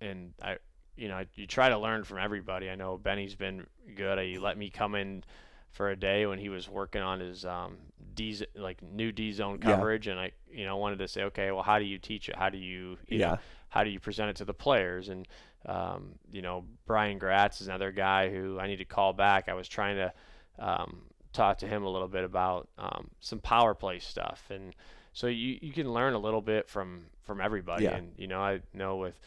[SPEAKER 2] and I, you know, you try to learn from everybody. I know Benny's been good. He let me come in for a day when he was working on his um, D like new D zone coverage, yeah. and I, you know, wanted to say, okay, well, how do you teach it? How do you, you
[SPEAKER 1] yeah.
[SPEAKER 2] know, how do you present it to the players? And um, you know, Brian Gratz is another guy who I need to call back. I was trying to um, talk to him a little bit about um, some power play stuff, and so you you can learn a little bit from from everybody.
[SPEAKER 1] Yeah.
[SPEAKER 2] And you know, I know with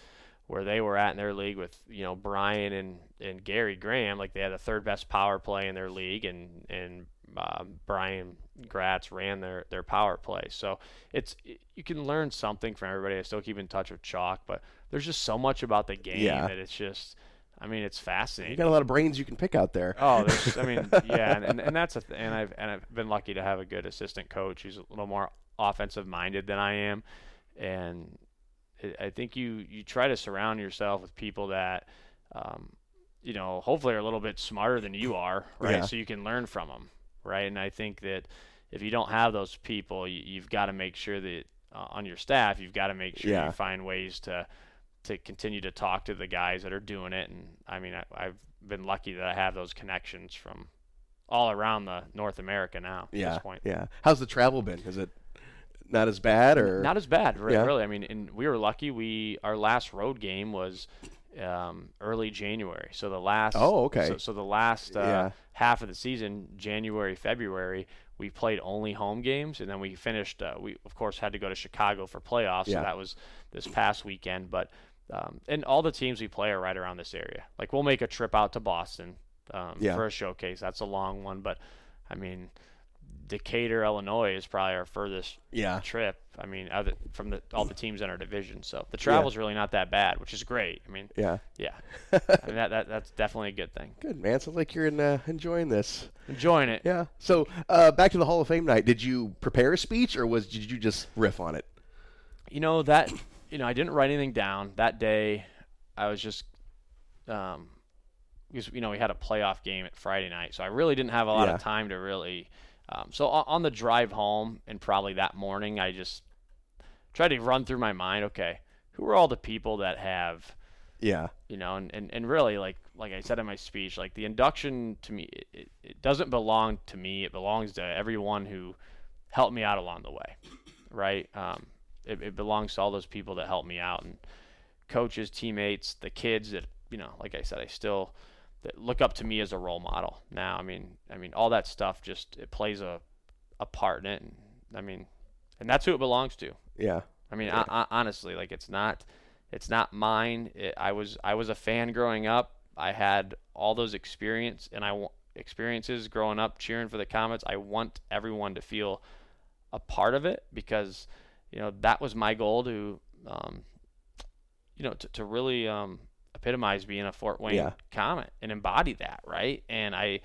[SPEAKER 2] where they were at in their league with you know Brian and and Gary Graham, like they had the third best power play in their league, and and uh, Brian Gratz ran their their power play. So it's you can learn something from everybody. I still keep in touch with Chalk, but there's just so much about the game
[SPEAKER 1] yeah.
[SPEAKER 2] that it's just. I mean, it's fascinating.
[SPEAKER 1] You got a lot of brains you can pick out there.
[SPEAKER 2] Oh, there's, I mean, [laughs] yeah, and, and, and that's a th- and I've and I've been lucky to have a good assistant coach who's a little more offensive minded than I am, and I think you you try to surround yourself with people that, um, you know, hopefully are a little bit smarter than you are, right?
[SPEAKER 1] Yeah.
[SPEAKER 2] So you can learn from them, right? And I think that if you don't have those people, you, have got to make sure that uh, on your staff, you've got to make sure
[SPEAKER 1] yeah.
[SPEAKER 2] you find ways to to continue to talk to the guys that are doing it. And I mean, I, have been lucky that I have those connections from all around the North America now.
[SPEAKER 1] Yeah,
[SPEAKER 2] at this point.
[SPEAKER 1] yeah. How's the travel been? Is it not as bad or
[SPEAKER 2] not as bad? Really, yeah. really. I mean, and we were lucky. We our last road game was um, early January. So the last
[SPEAKER 1] oh okay.
[SPEAKER 2] So, so the last uh,
[SPEAKER 1] yeah.
[SPEAKER 2] half of the season, January February, we played only home games, and then we finished. Uh, we of course had to go to Chicago for playoffs,
[SPEAKER 1] yeah.
[SPEAKER 2] so that was this past weekend. But um, and all the teams we play are right around this area. Like we'll make a trip out to Boston um, for a showcase. That's a long one, but I mean, Decatur, Illinois is probably our furthest
[SPEAKER 1] yeah.
[SPEAKER 2] trip. I mean, other, from the, all the teams in our division. So the travel's yeah. really not that bad, which is great. I mean,
[SPEAKER 1] yeah,
[SPEAKER 2] yeah, [laughs] I mean, that, that that's definitely a good thing.
[SPEAKER 1] Good man. Sounds like you're in, uh, enjoying this.
[SPEAKER 2] Enjoying it.
[SPEAKER 1] Yeah. So uh, back to the Hall of Fame night. Did you prepare a speech, or was did you just riff on it?
[SPEAKER 2] You know that. You know, I didn't write anything down that day. I was just um, because you know we had a playoff game at Friday night, so I really didn't have a lot yeah. of time to really. Um, so on the drive home and probably that morning, I just tried to run through my mind. Okay, who are all the people that have,
[SPEAKER 1] yeah,
[SPEAKER 2] you know, and, and, and really like like I said in my speech, like the induction to me, it, it doesn't belong to me. It belongs to everyone who helped me out along the way, right? Um, it, it belongs to all those people that helped me out and coaches, teammates, the kids that you know, like I said, I still that look up to me as a role model. Now, I mean, I mean, all that stuff just it plays a a part in it. And, I mean, and that's who it belongs to.
[SPEAKER 1] Yeah.
[SPEAKER 2] I mean,
[SPEAKER 1] yeah.
[SPEAKER 2] I, I, honestly, like it's not it's not mine. It, I was I was a fan growing up. I had all those experience and I experiences growing up cheering for the Komets. I want everyone to feel a part of it because you know that was my goal to um, you know to, to really um, epitomize being a Fort Wayne yeah. Komet and embody that, right? And I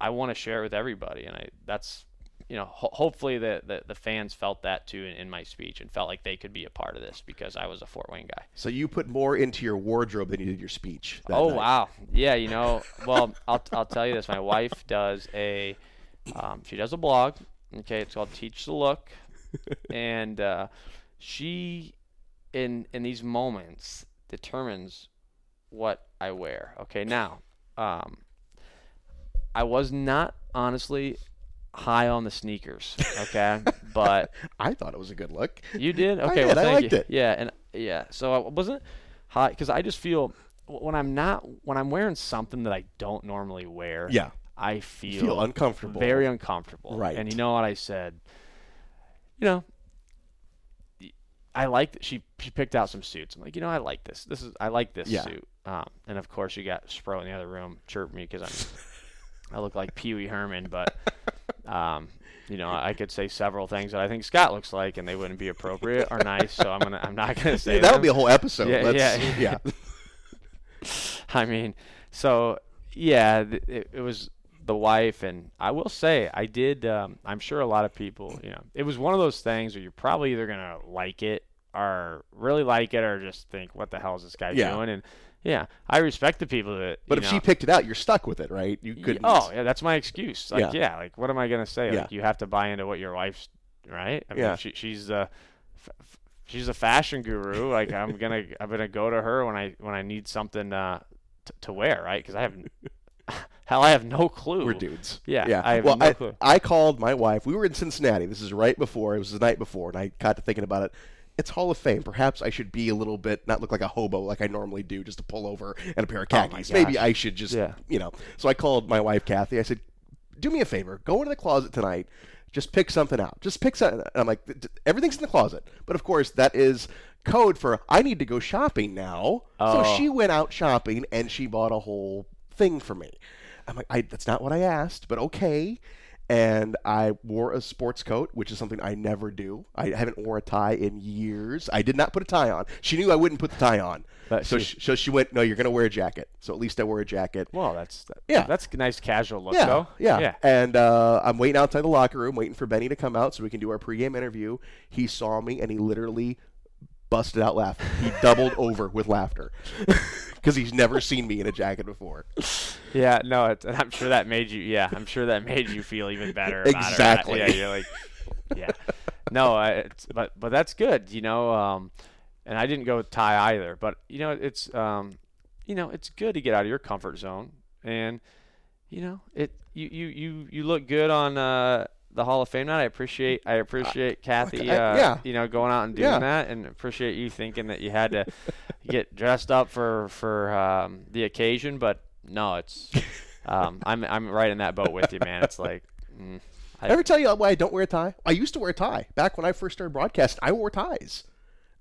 [SPEAKER 2] I want to share it with everybody, and I that's you know ho- hopefully the, the, the fans felt that too in, in, my speech and felt like they could be a part of this because I was a Fort Wayne guy.
[SPEAKER 1] So you put more into your wardrobe than you did your speech.
[SPEAKER 2] oh
[SPEAKER 1] night.
[SPEAKER 2] wow, yeah, you know, well I'll I'll tell you this. My wife does a um, she does a blog. Okay, it's called Teach the Look, and uh, she in in these moments determines what I wear. Okay, now, um, I was not honestly high on the sneakers. Okay, [laughs] but
[SPEAKER 1] I thought it was a good look.
[SPEAKER 2] You did? Okay,
[SPEAKER 1] I
[SPEAKER 2] well,
[SPEAKER 1] I liked
[SPEAKER 2] you.
[SPEAKER 1] it.
[SPEAKER 2] Yeah, and yeah, so I wasn't high because I just feel when I'm not when I'm wearing something that I don't normally wear.
[SPEAKER 1] Yeah.
[SPEAKER 2] I feel,
[SPEAKER 1] feel uncomfortable.
[SPEAKER 2] Very uncomfortable.
[SPEAKER 1] Right.
[SPEAKER 2] And you know what I said? You know, I like that she she picked out some suits. I'm like, you know, I like this. This is I like this
[SPEAKER 1] yeah.
[SPEAKER 2] suit. Um, and of course, you got Spro in the other room chirp me because I'm [laughs] I look like Pee Wee Herman, but um, you know, I could say several things that I think Scott looks like, and they wouldn't be appropriate or nice. So I'm gonna I'm not gonna [laughs] say
[SPEAKER 1] yeah, that would be a whole episode.
[SPEAKER 2] Yeah, yeah,
[SPEAKER 1] yeah. [laughs]
[SPEAKER 2] I mean, so yeah, it, it, was the wife, and I will say I did. Um, I'm sure a lot of people, you know, it was one of those things where you're probably either gonna like it or really like it or just think, what the hell is this guy
[SPEAKER 1] yeah.
[SPEAKER 2] doing? And yeah, I respect the people that.
[SPEAKER 1] But if
[SPEAKER 2] know,
[SPEAKER 1] she picked it out, you're stuck with it, right? You couldn't.
[SPEAKER 2] Oh yeah, that's my excuse. Like
[SPEAKER 1] yeah,
[SPEAKER 2] yeah like what am I gonna say?
[SPEAKER 1] Yeah.
[SPEAKER 2] Like you have to buy into what your wife's right. I mean,
[SPEAKER 1] yeah.
[SPEAKER 2] She, she's. F- she's a fashion guru. [laughs] Like I'm gonna, I'm gonna go to her when I when I need something uh, t- to wear, right? Because I have, [laughs] hell, I have no clue.
[SPEAKER 1] We're dudes.
[SPEAKER 2] Yeah,
[SPEAKER 1] yeah.
[SPEAKER 2] I have
[SPEAKER 1] well,
[SPEAKER 2] no
[SPEAKER 1] I,
[SPEAKER 2] clue.
[SPEAKER 1] I called my wife. We were in Cincinnati. This is right before. It was the night before, and I got to thinking about it it's Hall of Fame. Perhaps I should be a little bit not look like a hobo like I normally do, just a pullover and a pair of
[SPEAKER 2] Oh
[SPEAKER 1] khakis. Maybe I should just,
[SPEAKER 2] yeah.
[SPEAKER 1] you know. So I called my wife Kathy. I said, "Do me a favor, go into the closet tonight. Just pick something out. Just pick something." And I'm like, "Everything's in the closet." But of course, that is code for I need to go shopping now.
[SPEAKER 2] Oh.
[SPEAKER 1] So she oh. went out shopping and she bought a whole thing for me. I'm like, I, that's not what I asked, but okay and I wore a sports coat, which is something I never do. I haven't wore a tie in years. I did not put a tie on. She knew I wouldn't put the tie on,
[SPEAKER 2] but
[SPEAKER 1] so
[SPEAKER 2] she,
[SPEAKER 1] she, so she went, "No, you're going to wear a jacket." So at least I wore a jacket.
[SPEAKER 2] Well, that's that,
[SPEAKER 1] yeah,
[SPEAKER 2] that's a nice casual look,
[SPEAKER 1] yeah,
[SPEAKER 2] though.
[SPEAKER 1] Yeah,
[SPEAKER 2] yeah.
[SPEAKER 1] And uh, I'm waiting outside the locker room, waiting for Benny to come out so we can do our pregame interview. He saw me and he literally busted out laughing. He doubled [laughs] over with laughter [laughs] because he's never seen me in a jacket before.
[SPEAKER 2] Yeah, no, it's, and I'm sure that made you. Yeah, I'm sure that made you feel even better. About
[SPEAKER 1] exactly.
[SPEAKER 2] It. Yeah, you're like, yeah, no, I, but but that's good, you know. Um, and I didn't go with tie either, but you know, it's um, you know, it's good to get out of your comfort zone, and you know, it you you you you look good on uh the Hall of Fame night. I appreciate I appreciate Kathy,
[SPEAKER 1] I,
[SPEAKER 2] uh,
[SPEAKER 1] yeah.
[SPEAKER 2] you know, going out and doing
[SPEAKER 1] Yeah.
[SPEAKER 2] that, and appreciate you thinking that you had to get dressed up for for um, the occasion. But no, it's um, [laughs] I'm I'm right in that boat with you, man. It's like. Mm, I,
[SPEAKER 1] Ever tell you why I don't wear a tie? I used to wear a tie back when I first started broadcasting. I wore ties,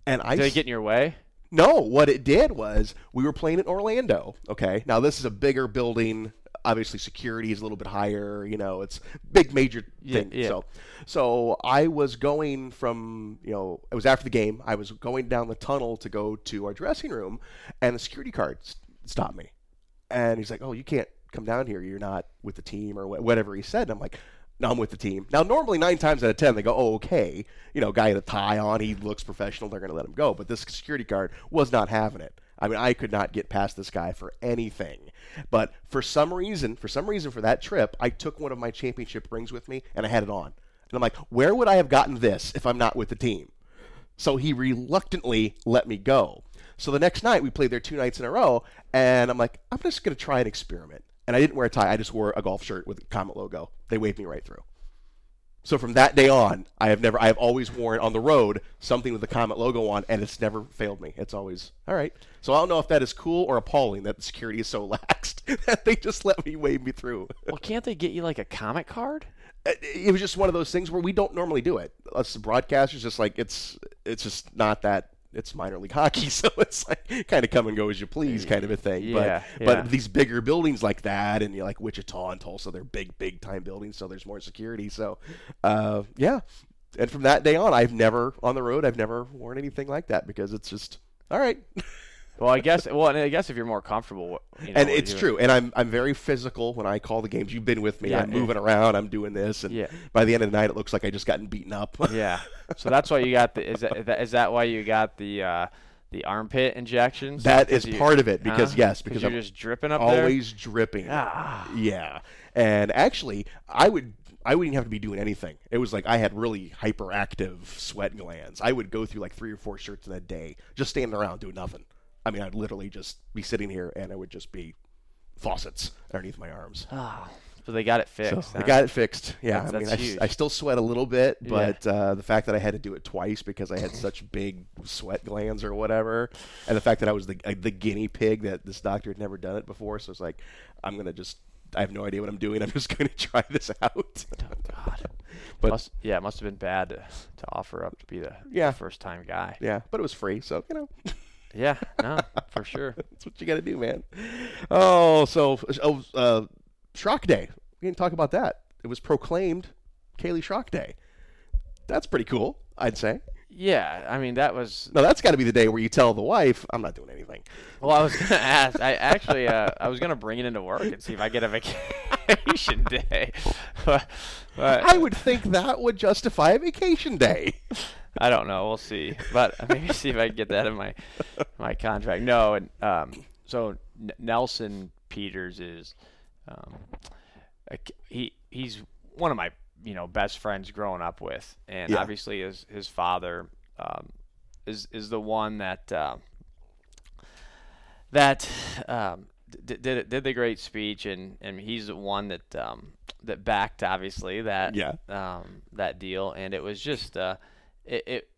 [SPEAKER 1] and I
[SPEAKER 2] did it get in your way?
[SPEAKER 1] No, what it did was we were playing in Orlando. Okay, now this is a bigger building. Obviously, security is a little bit higher. You know, it's big major thing. Yeah, yeah. So, so I was going from you know it was after the game. I was going down the tunnel to go to our dressing room, and the security guard stopped me, and he's like, "Oh, you can't come down here. You're not with the team or whatever he said." And I'm like, no, I'm with the team. Now, normally nine times out of ten, they go, "Oh, okay." You know, guy with a tie on, he looks professional. They're going to let him go. But this security guard was not having it. I mean, I could not get past this guy for anything. But for some reason, for some reason, for that trip, I took one of my championship rings with me and I had it on. And I'm like, where would I have gotten this if I'm not with the team? So he reluctantly let me go. So the next night, we played there two nights in a row, and I'm like, I'm just going to try an experiment and I didn't wear a tie. I just wore a golf shirt with a Komet logo. They waved me right through. So from that day on, I have never, I have always worn on the road something with the Komet logo on, and it's never failed me. It's always all right. So I don't know if that is cool or appalling that the security is so [laughs] laxed that they just let me wave me through.
[SPEAKER 2] well, can't they get you like a Komet card?
[SPEAKER 1] Uh, it was just one of those things where we don't normally do it. Us broadcasters, just like it's, it's just not that it's minor league hockey, [laughs] so it's like kind of come and go as you please kind of a thing. Yeah, but yeah. but these bigger buildings like that, and you know, like Wichita and Tulsa, they're big, big time buildings, so there's more security. So, uh, yeah. And from that day on, I've never on the road, I've never worn anything like that because it's just all right. [laughs]
[SPEAKER 2] Well, I guess. Well, I guess if you're more comfortable,
[SPEAKER 1] you know, and it's true. And I'm I'm very physical when I call the games. You've been with me. Yeah, I'm moving around. I'm doing this, and yeah. by the end of the night, it looks like I just gotten beaten up. [laughs]
[SPEAKER 2] yeah. So that's why you got the. Is that is that why you got the? Uh, the armpit injections.
[SPEAKER 1] That is you, part of it because yes, because
[SPEAKER 2] you're I'm just dripping up
[SPEAKER 1] always
[SPEAKER 2] there?
[SPEAKER 1] dripping. Ah. Yeah, and actually, I would I wouldn't have to be doing anything. It was like I had really hyperactive sweat glands. I would go through like three or four shirts in a day, just standing around doing nothing. I mean, I'd literally just be sitting here and it would just be faucets underneath my arms.
[SPEAKER 2] Oh, so they got it fixed.
[SPEAKER 1] So huh? got it fixed. Yeah, that's, I mean, I, I, still sweat a little bit, but yeah. uh, the fact that I had to do it twice because I had such big sweat glands or whatever, and the fact that I was the uh, the guinea pig that this doctor had never done it before, so it's like I'm gonna just. I have no idea what I'm doing. [laughs] I'm just going to try this out.
[SPEAKER 2] oh God! [laughs] But must, yeah, it must have been bad to, to offer up to be the, yeah. first time guy.
[SPEAKER 1] Yeah, but it was free, so you know.
[SPEAKER 2] Yeah, no, for sure. [laughs]
[SPEAKER 1] That's what you got to do, man. Oh, so oh, uh, Schrock Day. We didn't talk about that. It was proclaimed Kaleigh Schrock Day. That's pretty cool, I'd say.
[SPEAKER 2] Yeah, I mean that was.
[SPEAKER 1] No, that's got to be the day where you tell the wife, "I'm not doing anything."
[SPEAKER 2] Well, I was gonna [laughs] ask. I actually, uh, I was gonna bring it into work and see if I get a [laughs] vacation day. but,
[SPEAKER 1] but, I would think that would justify a vacation day.
[SPEAKER 2] I don't know. We'll see. But [laughs] maybe see if I can get that in my my contract. No, and um, so N- Nelson Peters is um, a, he he's one of my you know best friends growing up with, and yeah. obviously his his father um, is is the one that uh, that um, did, did did the great speech, and and he's the one that um, that backed obviously that
[SPEAKER 1] yeah.
[SPEAKER 2] um, that deal, and it was just. Uh, it, it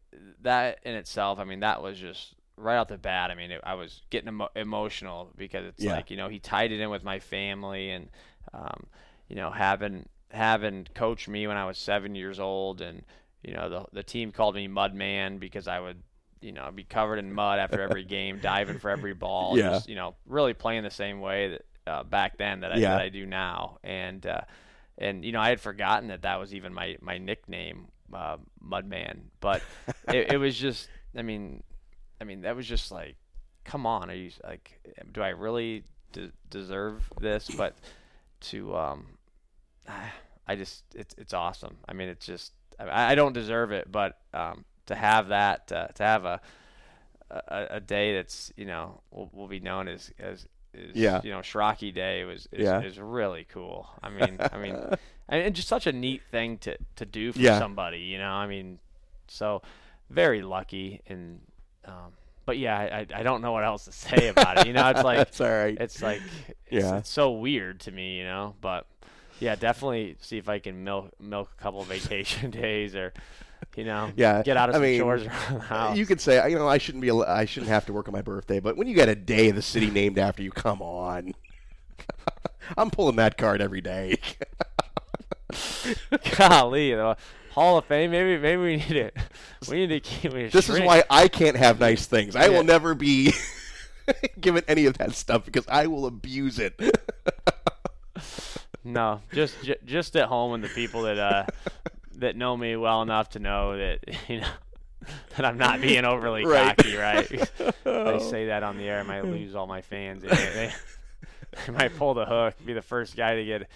[SPEAKER 2] that in itself, I mean, that was just right off the bat. I mean, it, I was getting emo- emotional because it's yeah. like you know he tied it in with my family and um, you know having having coached me when I was seven years old and you know the the team called me Mud Man because I would you know be covered in mud after every [laughs] game, diving for every ball. Yeah. Just, you know, really playing the same way that uh, back then that I, yeah. that I do now. And uh, and you know I had forgotten that that was even my my nickname uh, Mudman, but it, it, was just, I mean, I mean that was just like, come on, are you like, do I really de- deserve this? But to, um, I just, it's it's awesome. I mean, it's just, I, I don't deserve it, but um, to have that, uh, to have a, a, a day that's you know will, will be known as as is, yeah. you know Schrocky Day was is, yeah. is really cool. I mean, I mean, [laughs] and just such a neat thing to to do for yeah. somebody. You know, I mean, so very lucky and. Um, but yeah, I, I don't know what else to [laughs] say about it. You know, it's like
[SPEAKER 1] it's all right.
[SPEAKER 2] It's like it's, yeah, it's so weird to me. You know, but yeah, definitely see if I can milk milk a couple vacation [laughs] days or you know, [laughs]
[SPEAKER 1] yeah,
[SPEAKER 2] get out of I some mean, chores around the house.
[SPEAKER 1] You could say, you know, I shouldn't be, I shouldn't have to work on my birthday, but when you get a day of the city named after you, come on. [laughs] I'm pulling that card every day. [laughs]
[SPEAKER 2] Golly, the Hall of Fame. Maybe, maybe we need it. we need to keep. We
[SPEAKER 1] this
[SPEAKER 2] shrink.
[SPEAKER 1] is why I can't have nice things. I yeah. will never be given any of that stuff because I will abuse it.
[SPEAKER 2] no, just just at home and the people that uh, that know me well enough to know that [laughs] you know that I'm not being overly right. cocky, right? [laughs] I say that on the air, I might lose all my fans. They, they, [laughs] they, might pull the hook, be the first guy to get,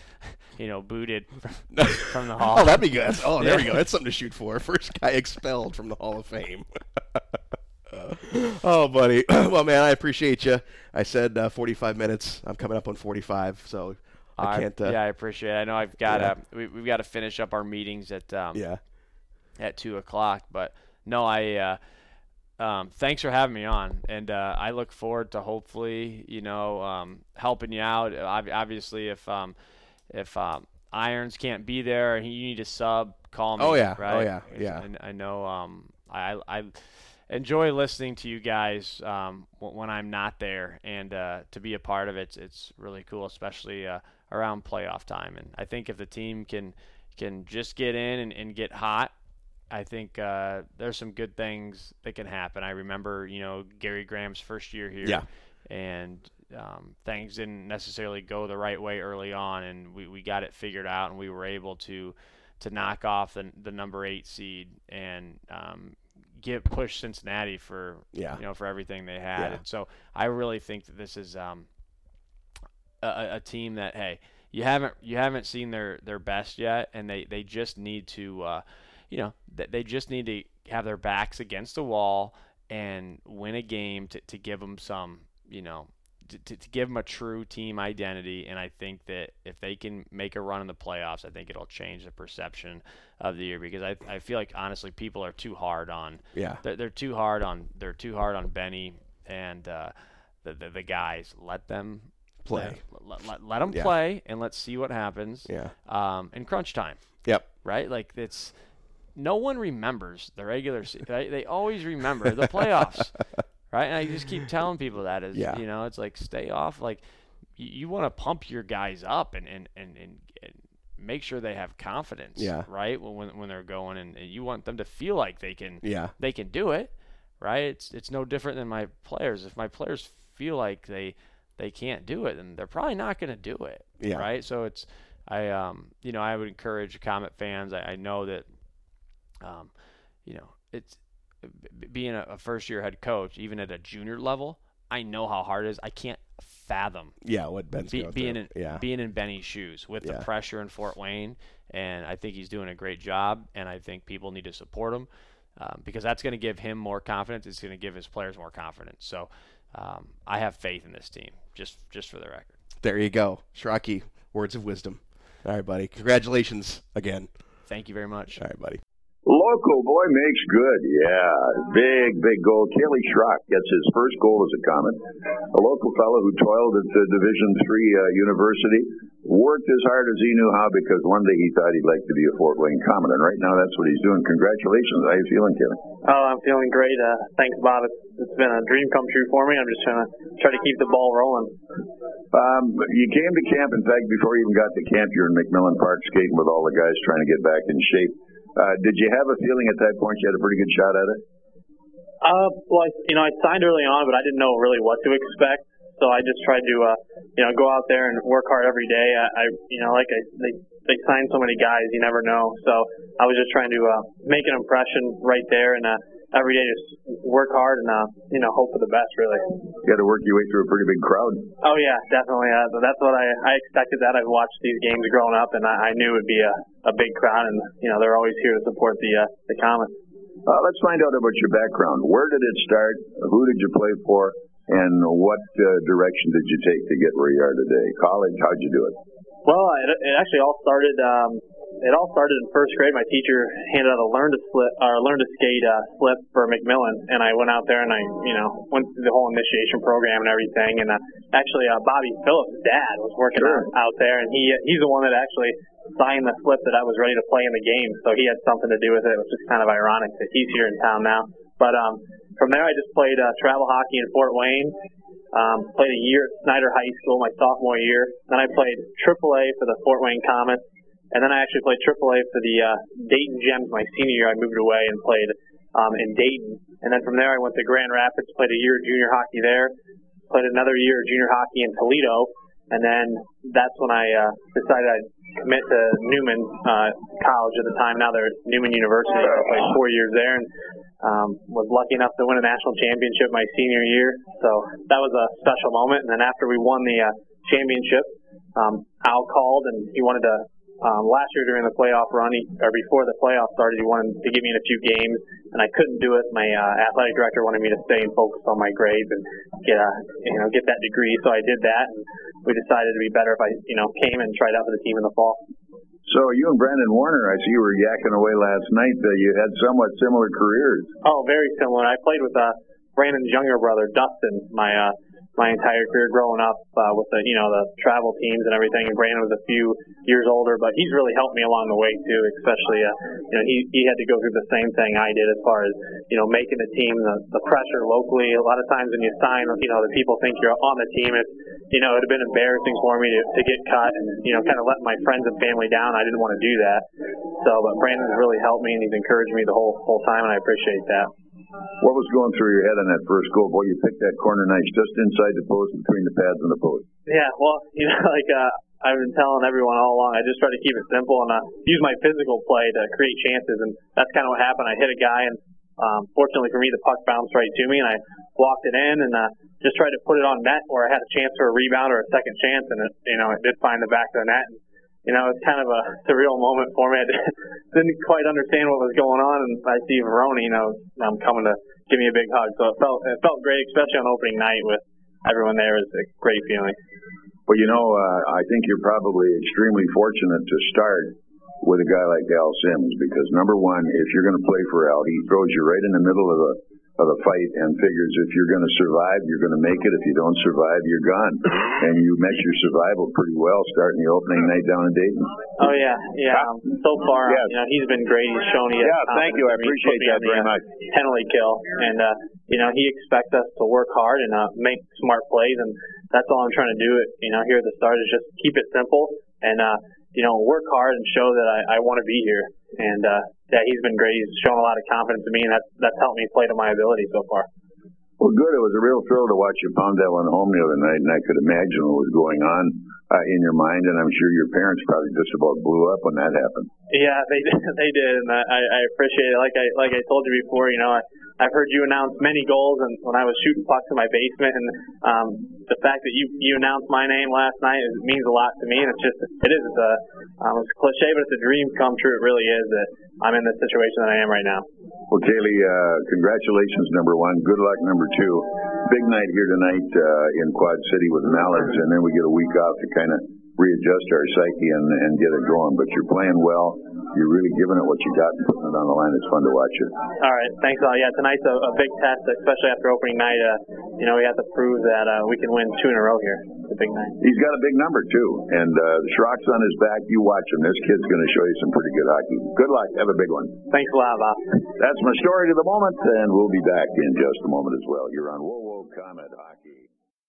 [SPEAKER 2] you know, booted from, from the hall.
[SPEAKER 1] Oh, that'd be good. Oh, there yeah. we go. That's something to shoot for. First guy expelled from the Hall of Fame. oh, buddy. [clears throat] well, man, I appreciate you. I said uh, 45 minutes. I'm coming up on 45, so I can't. Uh,
[SPEAKER 2] yeah, I appreciate it. I know I've got to. Yeah. We, have got to finish up our meetings at. Um,
[SPEAKER 1] yeah.
[SPEAKER 2] At two o'clock, but no, I. Uh, um, thanks for having me on, and uh, I look forward to hopefully, you know, um, helping you out. Obviously, if um, if um, Irons can't be there and you need a sub, call me.
[SPEAKER 1] Oh yeah,
[SPEAKER 2] right?
[SPEAKER 1] oh yeah, yeah.
[SPEAKER 2] And I know um, I I enjoy listening to you guys um, when I'm not there, and uh, to be a part of it, it's really cool, especially uh, around playoff time. And I think if the team can can just get in and, and get hot I think uh, there's some good things that can happen. I remember, you know, Gary Graham's first year here,
[SPEAKER 1] yeah.
[SPEAKER 2] and um, things didn't necessarily go the right way early on, and we, we got it figured out, and we were able to to knock off the, the number eight seed and um, get push Cincinnati for
[SPEAKER 1] yeah.
[SPEAKER 2] you know for everything they had. Yeah. And so I really think that this is um, a, a team that hey you haven't you haven't seen their their best yet, and they they just need to. Uh, you know, they just need to have their backs against the wall and win a game to, to give them some, you know, to, to, give them a true team identity. And I think that if they can make a run in the playoffs, I think it'll change the perception of the year because I, I feel like honestly people are too hard on
[SPEAKER 1] yeah
[SPEAKER 2] they're, they're too hard on they're too hard on Benny and uh, the, the, the guys let them
[SPEAKER 1] play
[SPEAKER 2] let, let, let them yeah. play and let's see what happens
[SPEAKER 1] yeah
[SPEAKER 2] um in crunch time
[SPEAKER 1] yep
[SPEAKER 2] right like it's no one remembers the regular season. Right? They always remember the playoffs, [laughs] right? And I just keep telling people that is, yeah. you know, it's like stay off. Like you, you want to pump your guys up and and, and and and make sure they have confidence,
[SPEAKER 1] yeah.
[SPEAKER 2] right? When when they're going, and, and you want them to feel like they can,
[SPEAKER 1] yeah,
[SPEAKER 2] they can do it, right? It's it's no different than my players. If my players feel like they they can't do it, then they're probably not going to do it,
[SPEAKER 1] yeah.
[SPEAKER 2] right? So it's I um you know I would encourage Komet fans. I, I know that um, you know, it's being a, first year head coach, even at a junior level. I know how hard it is. I can't fathom.
[SPEAKER 1] Yeah, what Ben's
[SPEAKER 2] be, being in
[SPEAKER 1] yeah.
[SPEAKER 2] being in Benny's shoes with yeah. the pressure in Fort Wayne, and I think he's doing a great job. And I think people need to support him um, because that's going to give him more confidence. It's going to give his players more confidence. So um, I have faith in this team. Just just for the record.
[SPEAKER 1] There you go, Schrocky. Words of wisdom. All right, buddy. Congratulations again.
[SPEAKER 2] Thank you very much.
[SPEAKER 1] All right, buddy.
[SPEAKER 3] Local boy makes good. Yeah, big, big goal. Kelly Schrock gets his first goal as a Komet. A local fellow who toiled at the Division Three uh, university, worked as hard as he knew how because one day he thought he'd like to be a Fort Wayne Komet, and right now that's what he's doing. Congratulations. How you feeling, Kelly?
[SPEAKER 4] Oh, I'm feeling great. Uh, thanks, Bob. It's, it's been a dream come true for me. I'm just trying to try to keep the ball rolling.
[SPEAKER 3] Um, you came to camp. In fact, before you even got to camp, you're in McMillen Park skating with all the guys trying to get back in shape. Uh, did you have a feeling at that point you had a pretty good shot at it?
[SPEAKER 4] Uh, well, I, you know, I signed early on, but I didn't know really what to expect. So I just tried to, uh, you know, go out there and work hard every day. I, I you know, like I, they, they signed so many guys, you never know. So I was just trying to uh, make an impression right there, and uh, every day just work hard and uh, you know hope for the best. Really.
[SPEAKER 3] You got to work your way through a pretty big crowd.
[SPEAKER 4] Oh yeah, definitely. Uh, that's what I, I expected. That I've watched these games growing up, and I, I knew it'd be a, a big crowd, and you know they're always here to support the uh, the Komets.
[SPEAKER 3] Uh, let's find out about your background. Where did it start? Who did you play for? And what uh, direction did you take to get where you are today? College? How'd you do it?
[SPEAKER 4] Well, it, it actually all started. Um, it all started in first grade. My teacher handed out a learn to slip or learn to skate uh, slip for McMillen, and I went out there and I, you know, went through the whole initiation program and everything. And uh, actually, uh, Bobby Phillips' dad was working
[SPEAKER 3] sure.
[SPEAKER 4] out, out there, and he he's the one that actually signed the slip that I was ready to play in the game. So he had something to do with it, which is kind of ironic that he's here in town now. But um, from there, I just played uh, travel hockey in Fort Wayne. Um, played a year at Snyder High School my sophomore year. Then I played AAA for the Fort Wayne Komets. And then I actually played AAA for the uh, Dayton Gems my senior year. I moved away and played um, in Dayton, and then from there I went to Grand Rapids, played a year of junior hockey there, played another year of junior hockey in Toledo, and then that's when I uh, decided I'd commit to Newman uh, College at the time. Now they're Newman University. I played four years there and um, was lucky enough to win a national championship my senior year. So that was a special moment. And then after we won the uh, championship, um, Al called and he wanted to um, last year during the playoff run, he, or before the playoff started, he wanted to get me in a few games, and I couldn't do it. My uh, athletic director wanted me to stay and focus on my grades and get a, you know, get that degree. So I did that, and we decided it'd be better if I, you know, came and tried out for the team in the fall.
[SPEAKER 3] So you and Brandon Warner, I see you were yakking away last night. That you had somewhat similar careers.
[SPEAKER 4] Oh, very similar. I played with uh, Brandon's younger brother, Dustin, my uh, my entire career growing up uh, with the you know the travel teams and everything. And Brandon was a few years older, but he's really helped me along the way too. Especially uh, you know he he had to go through the same thing I did as far as you know making the team, the, the pressure locally. A lot of times when you sign, you know the people think you're on the team. It's you know it'd have been embarrassing for me to, to get cut and you know kind of let my friends and family down. I didn't want to do that. So, but Brandon's really helped me and he's encouraged me the whole whole time, and I appreciate that.
[SPEAKER 3] What was going through your head on that first goal? Boy, you picked that corner nice, just inside the post, between the pads and the post.
[SPEAKER 4] Yeah, well, [laughs] you know, like uh, I've been telling everyone all along, I just try to keep it simple and uh, use my physical play to create chances, and that's kind of what happened. I hit a guy, and um, fortunately for me, the puck bounced right to me, and I walked it in and uh, just tried to put it on net where I had a chance for a rebound or a second chance, and it, you know, it did find the back of the net. And, you know, it's kind of a surreal moment for me. I [laughs] didn't quite understand what was going on, and I see Veroni, you know, I'm coming to give me a big hug. So it felt it felt great, especially on opening night with everyone there. It was a great feeling.
[SPEAKER 3] Well, you know, uh, I think you're probably extremely fortunate to start with a guy like Al Sims because number one, if you're going to play for Al, he throws you right in the middle of the of the fight and figures if you're going to survive, you're going to make it. If you don't survive, you're gone. And you met your survival pretty well starting the opening night down in Dayton.
[SPEAKER 4] Oh yeah, yeah. Um, so far, yes. you know, he's been great. He's shown he has
[SPEAKER 3] Yeah, thank you. I appreciate that very much.
[SPEAKER 4] Penalty kill, and uh, you know, he expects us to work hard and uh, make smart plays, and that's all I'm trying to do. It, you know, here at the start is just keep it simple and uh, you know, work hard and show that I, I want to be here. And uh, yeah, he's been great. He's shown a lot of confidence in me, and that's that's helped me play to my ability so far.
[SPEAKER 3] Well, good. It was a real thrill to watch you pound that one home the other night, and I could imagine what was going on uh, in your mind, and I'm sure your parents probably just about blew up when that happened.
[SPEAKER 4] Yeah, [laughs] they did. They did, and I, I appreciate it. Like I like I told you before, you know, I, I've heard you announce many goals, and when I was shooting pucks in my basement, and um, the fact that you you announced my name last night it means a lot to me. And it's just it is it's a um, it's a cliche, but it's a dream come true. It really is that I'm in the situation that I am right now.
[SPEAKER 3] Well, Kaleigh, uh, congratulations, number one. Good luck, number two. Big night here tonight uh, in Quad City with Mallards, and then we get a week off to kind of readjust our psyche and, and get it going. But you're playing well. You're really giving it what you got and putting it on the line. It's fun to watch it.
[SPEAKER 4] All right, thanks a lot. Yeah, tonight's a, a big test, especially after opening night. Uh, you know, we have to prove that uh, we can win two in a row here. It's a big night.
[SPEAKER 3] He's got a big number too, and uh, the Schrock's on his back. You watch him. This kid's going to show you some pretty good hockey. Good luck. Have a big one.
[SPEAKER 4] Thanks a lot, Bob.
[SPEAKER 3] That's my story to the moment, and we'll be back in just a moment as well. You're on Whoa Whoa Komet.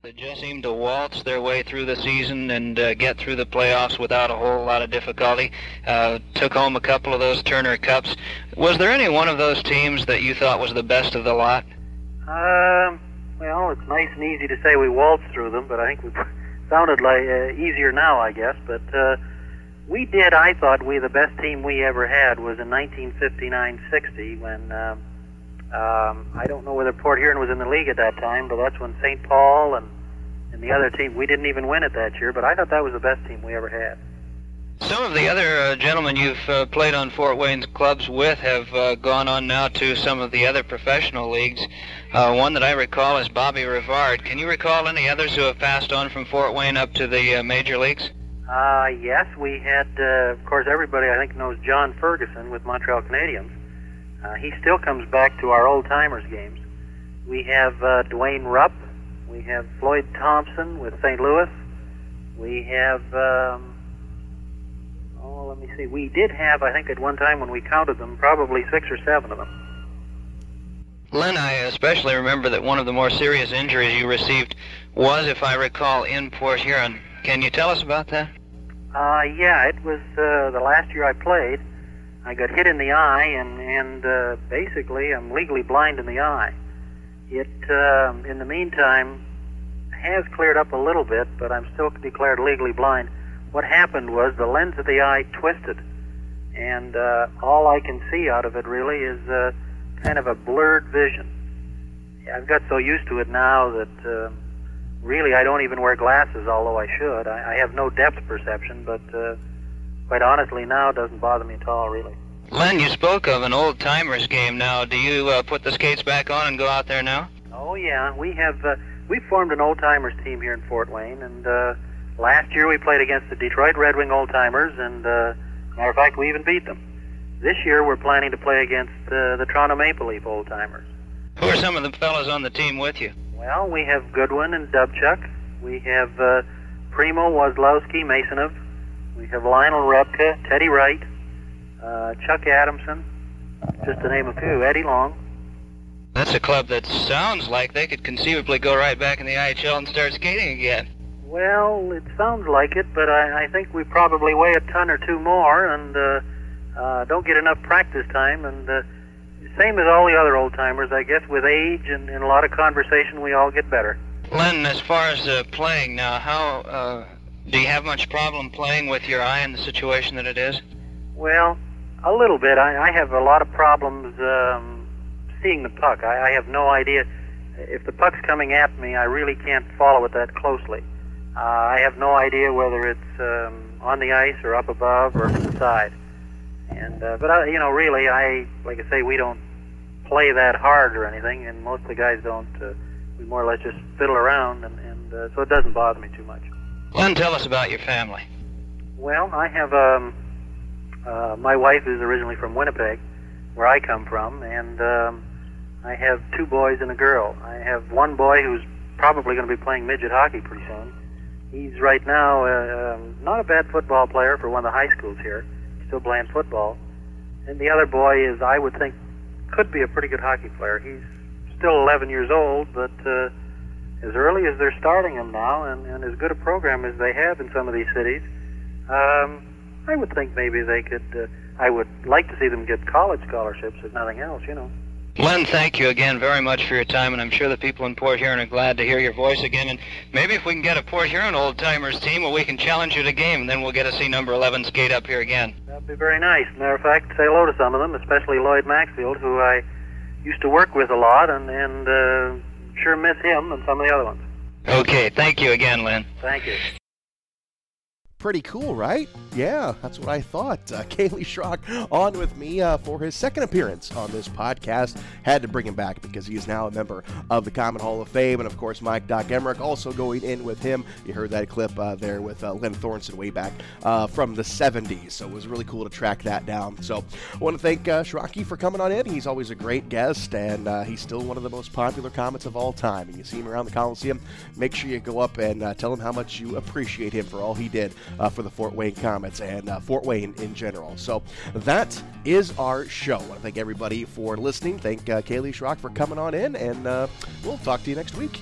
[SPEAKER 5] They just seemed to waltz their way through the season and uh, get through the playoffs without a whole lot of difficulty. Uh, took home a couple of those Turner Cups. Was there any one of those teams that you thought was the best of the lot?
[SPEAKER 6] Um, well, it's nice and easy to say we waltzed through them, but I think we [laughs] sounded like uh, easier now, I guess. But uh, we did. I thought we the best team we ever had was in 1959-60 when. Um, um, I don't know whether Port Huron was in the league at that time, but that's when St. Paul and and the other team we didn't even win it that year. But I thought that was the best team we ever had.
[SPEAKER 5] Some of the other uh, gentlemen you've uh, played on Fort Wayne's clubs with have uh, gone on now to some of the other professional leagues. Uh, one that I recall is Bobby Rivard. Can you recall any others who have passed on from Fort Wayne up to the uh, major leagues?
[SPEAKER 6] Uh, yes, we had, uh, of course, everybody I think knows John Ferguson with Montreal Canadiens. Uh, he still comes back to our old timers games. We have uh, Duane Rupp. We have Floyd Thompson with St. Louis. We have, um, oh, let me see. We did have, I think, at one time when we counted them, probably six or seven of them.
[SPEAKER 5] Len, I especially remember that one of the more serious injuries you received was, if I recall, in Port Huron. Can you tell us about that?
[SPEAKER 6] Uh, yeah, it was uh, the last year I played. I got hit in the eye, and and uh, basically I'm legally blind in the eye. It, uh, in the meantime, has cleared up a little bit, but I'm still declared legally blind. What happened was the lens of the eye twisted, and uh, all I can see out of it really is uh, kind of a blurred vision. I've got so used to it now that uh, really I don't even wear glasses, although I should. I, I have no depth perception, but uh, quite honestly now it doesn't bother me at all, really.
[SPEAKER 5] Len, you spoke of an old timers game. Now, do you uh, put the skates back on and go out there now?
[SPEAKER 6] Oh yeah, we have. Uh, we formed an old timers team here in Fort Wayne, and uh, last year we played against the Detroit Red Wing old timers, and uh, matter of fact, we even beat them. This year we're planning to play against uh, the Toronto Maple Leaf old timers.
[SPEAKER 5] Who are some of the fellows on the team with you?
[SPEAKER 6] Well, we have Goodwin and Dubchuk. We have uh, Primo Wazlowski Masonov. We have Lionel Repka, Teddy Wright, uh, Chuck Adamson, just to name a few. Eddie Long.
[SPEAKER 5] That's a club that sounds like they could conceivably go right back in the IHL and start skating again.
[SPEAKER 6] Well, it sounds like it, but I, I think we probably weigh a ton or two more and uh, uh, don't get enough practice time. And uh, same as all the other old timers, I guess. With age and, and a lot of conversation, we all get better.
[SPEAKER 5] Len, as far as uh, playing now, how uh, do you have much problem playing with your eye in the situation that it is?
[SPEAKER 6] Well, a little bit. I, I have a lot of problems um, seeing the puck. I, I have no idea if the puck's coming at me. I really can't follow it that closely. Uh, I have no idea whether it's um, on the ice or up above or to the side. And uh, but I, you know, really, I like I say, we don't play that hard or anything, and most of the guys don't. Uh, we more or less just fiddle around, and, and uh, so it doesn't bother me too much.
[SPEAKER 5] Len, tell us about your family.
[SPEAKER 6] Well, I have um, uh, my wife is originally from Winnipeg, where I come from, and um, I have two boys and a girl. I have one boy who's probably going to be playing midget hockey pretty soon. He's right now uh, um, not a bad football player for one of the high schools here. Still playing football. And the other boy is, I would think, could be a pretty good hockey player. He's still 11 years old, but uh, as early as they're starting him now, and, and as good a program as they have in some of these cities, um, I would think maybe they could. Uh, I would like to see them get college scholarships, if nothing else, you know.
[SPEAKER 5] Len, thank you again very much for your time, and I'm sure the people in Port Huron are glad to hear your voice again. And maybe if we can get a Port Huron old timers team, well, we can challenge you to game, and then we'll get to see number 11 skate up here again.
[SPEAKER 6] That'd be very nice. Matter of fact, say hello to some of them, especially Lloyd Maxfield, who I used to work with a lot, and and uh, sure miss him and some of the other ones.
[SPEAKER 5] Okay, thank you again, Lynn.
[SPEAKER 6] Thank you.
[SPEAKER 1] Pretty cool, right? Yeah, that's what I thought. Uh, [laughs] Kaleigh Schrock on with me uh, for his second appearance on this podcast. Had to bring him back because he is now a member of the Komet Hall of Fame. And of course, Mike Doc Emrick also going in with him. You heard that clip uh, there with uh, Len Thornson way back uh, from the 70s. So it was really cool to track that down. So I want to thank uh, for coming on in. He's always a great guest, and uh, he's still one of the most popular Komets of all time. And you see him around the Coliseum, make sure you go up and tell him how much you appreciate him for all he did uh, for the Fort Wayne Komets and uh, Fort Wayne in general. So that is our show. I want to thank everybody for listening. Thank uh, Kaleigh Schrock for coming on in, and uh, we'll talk to you next week.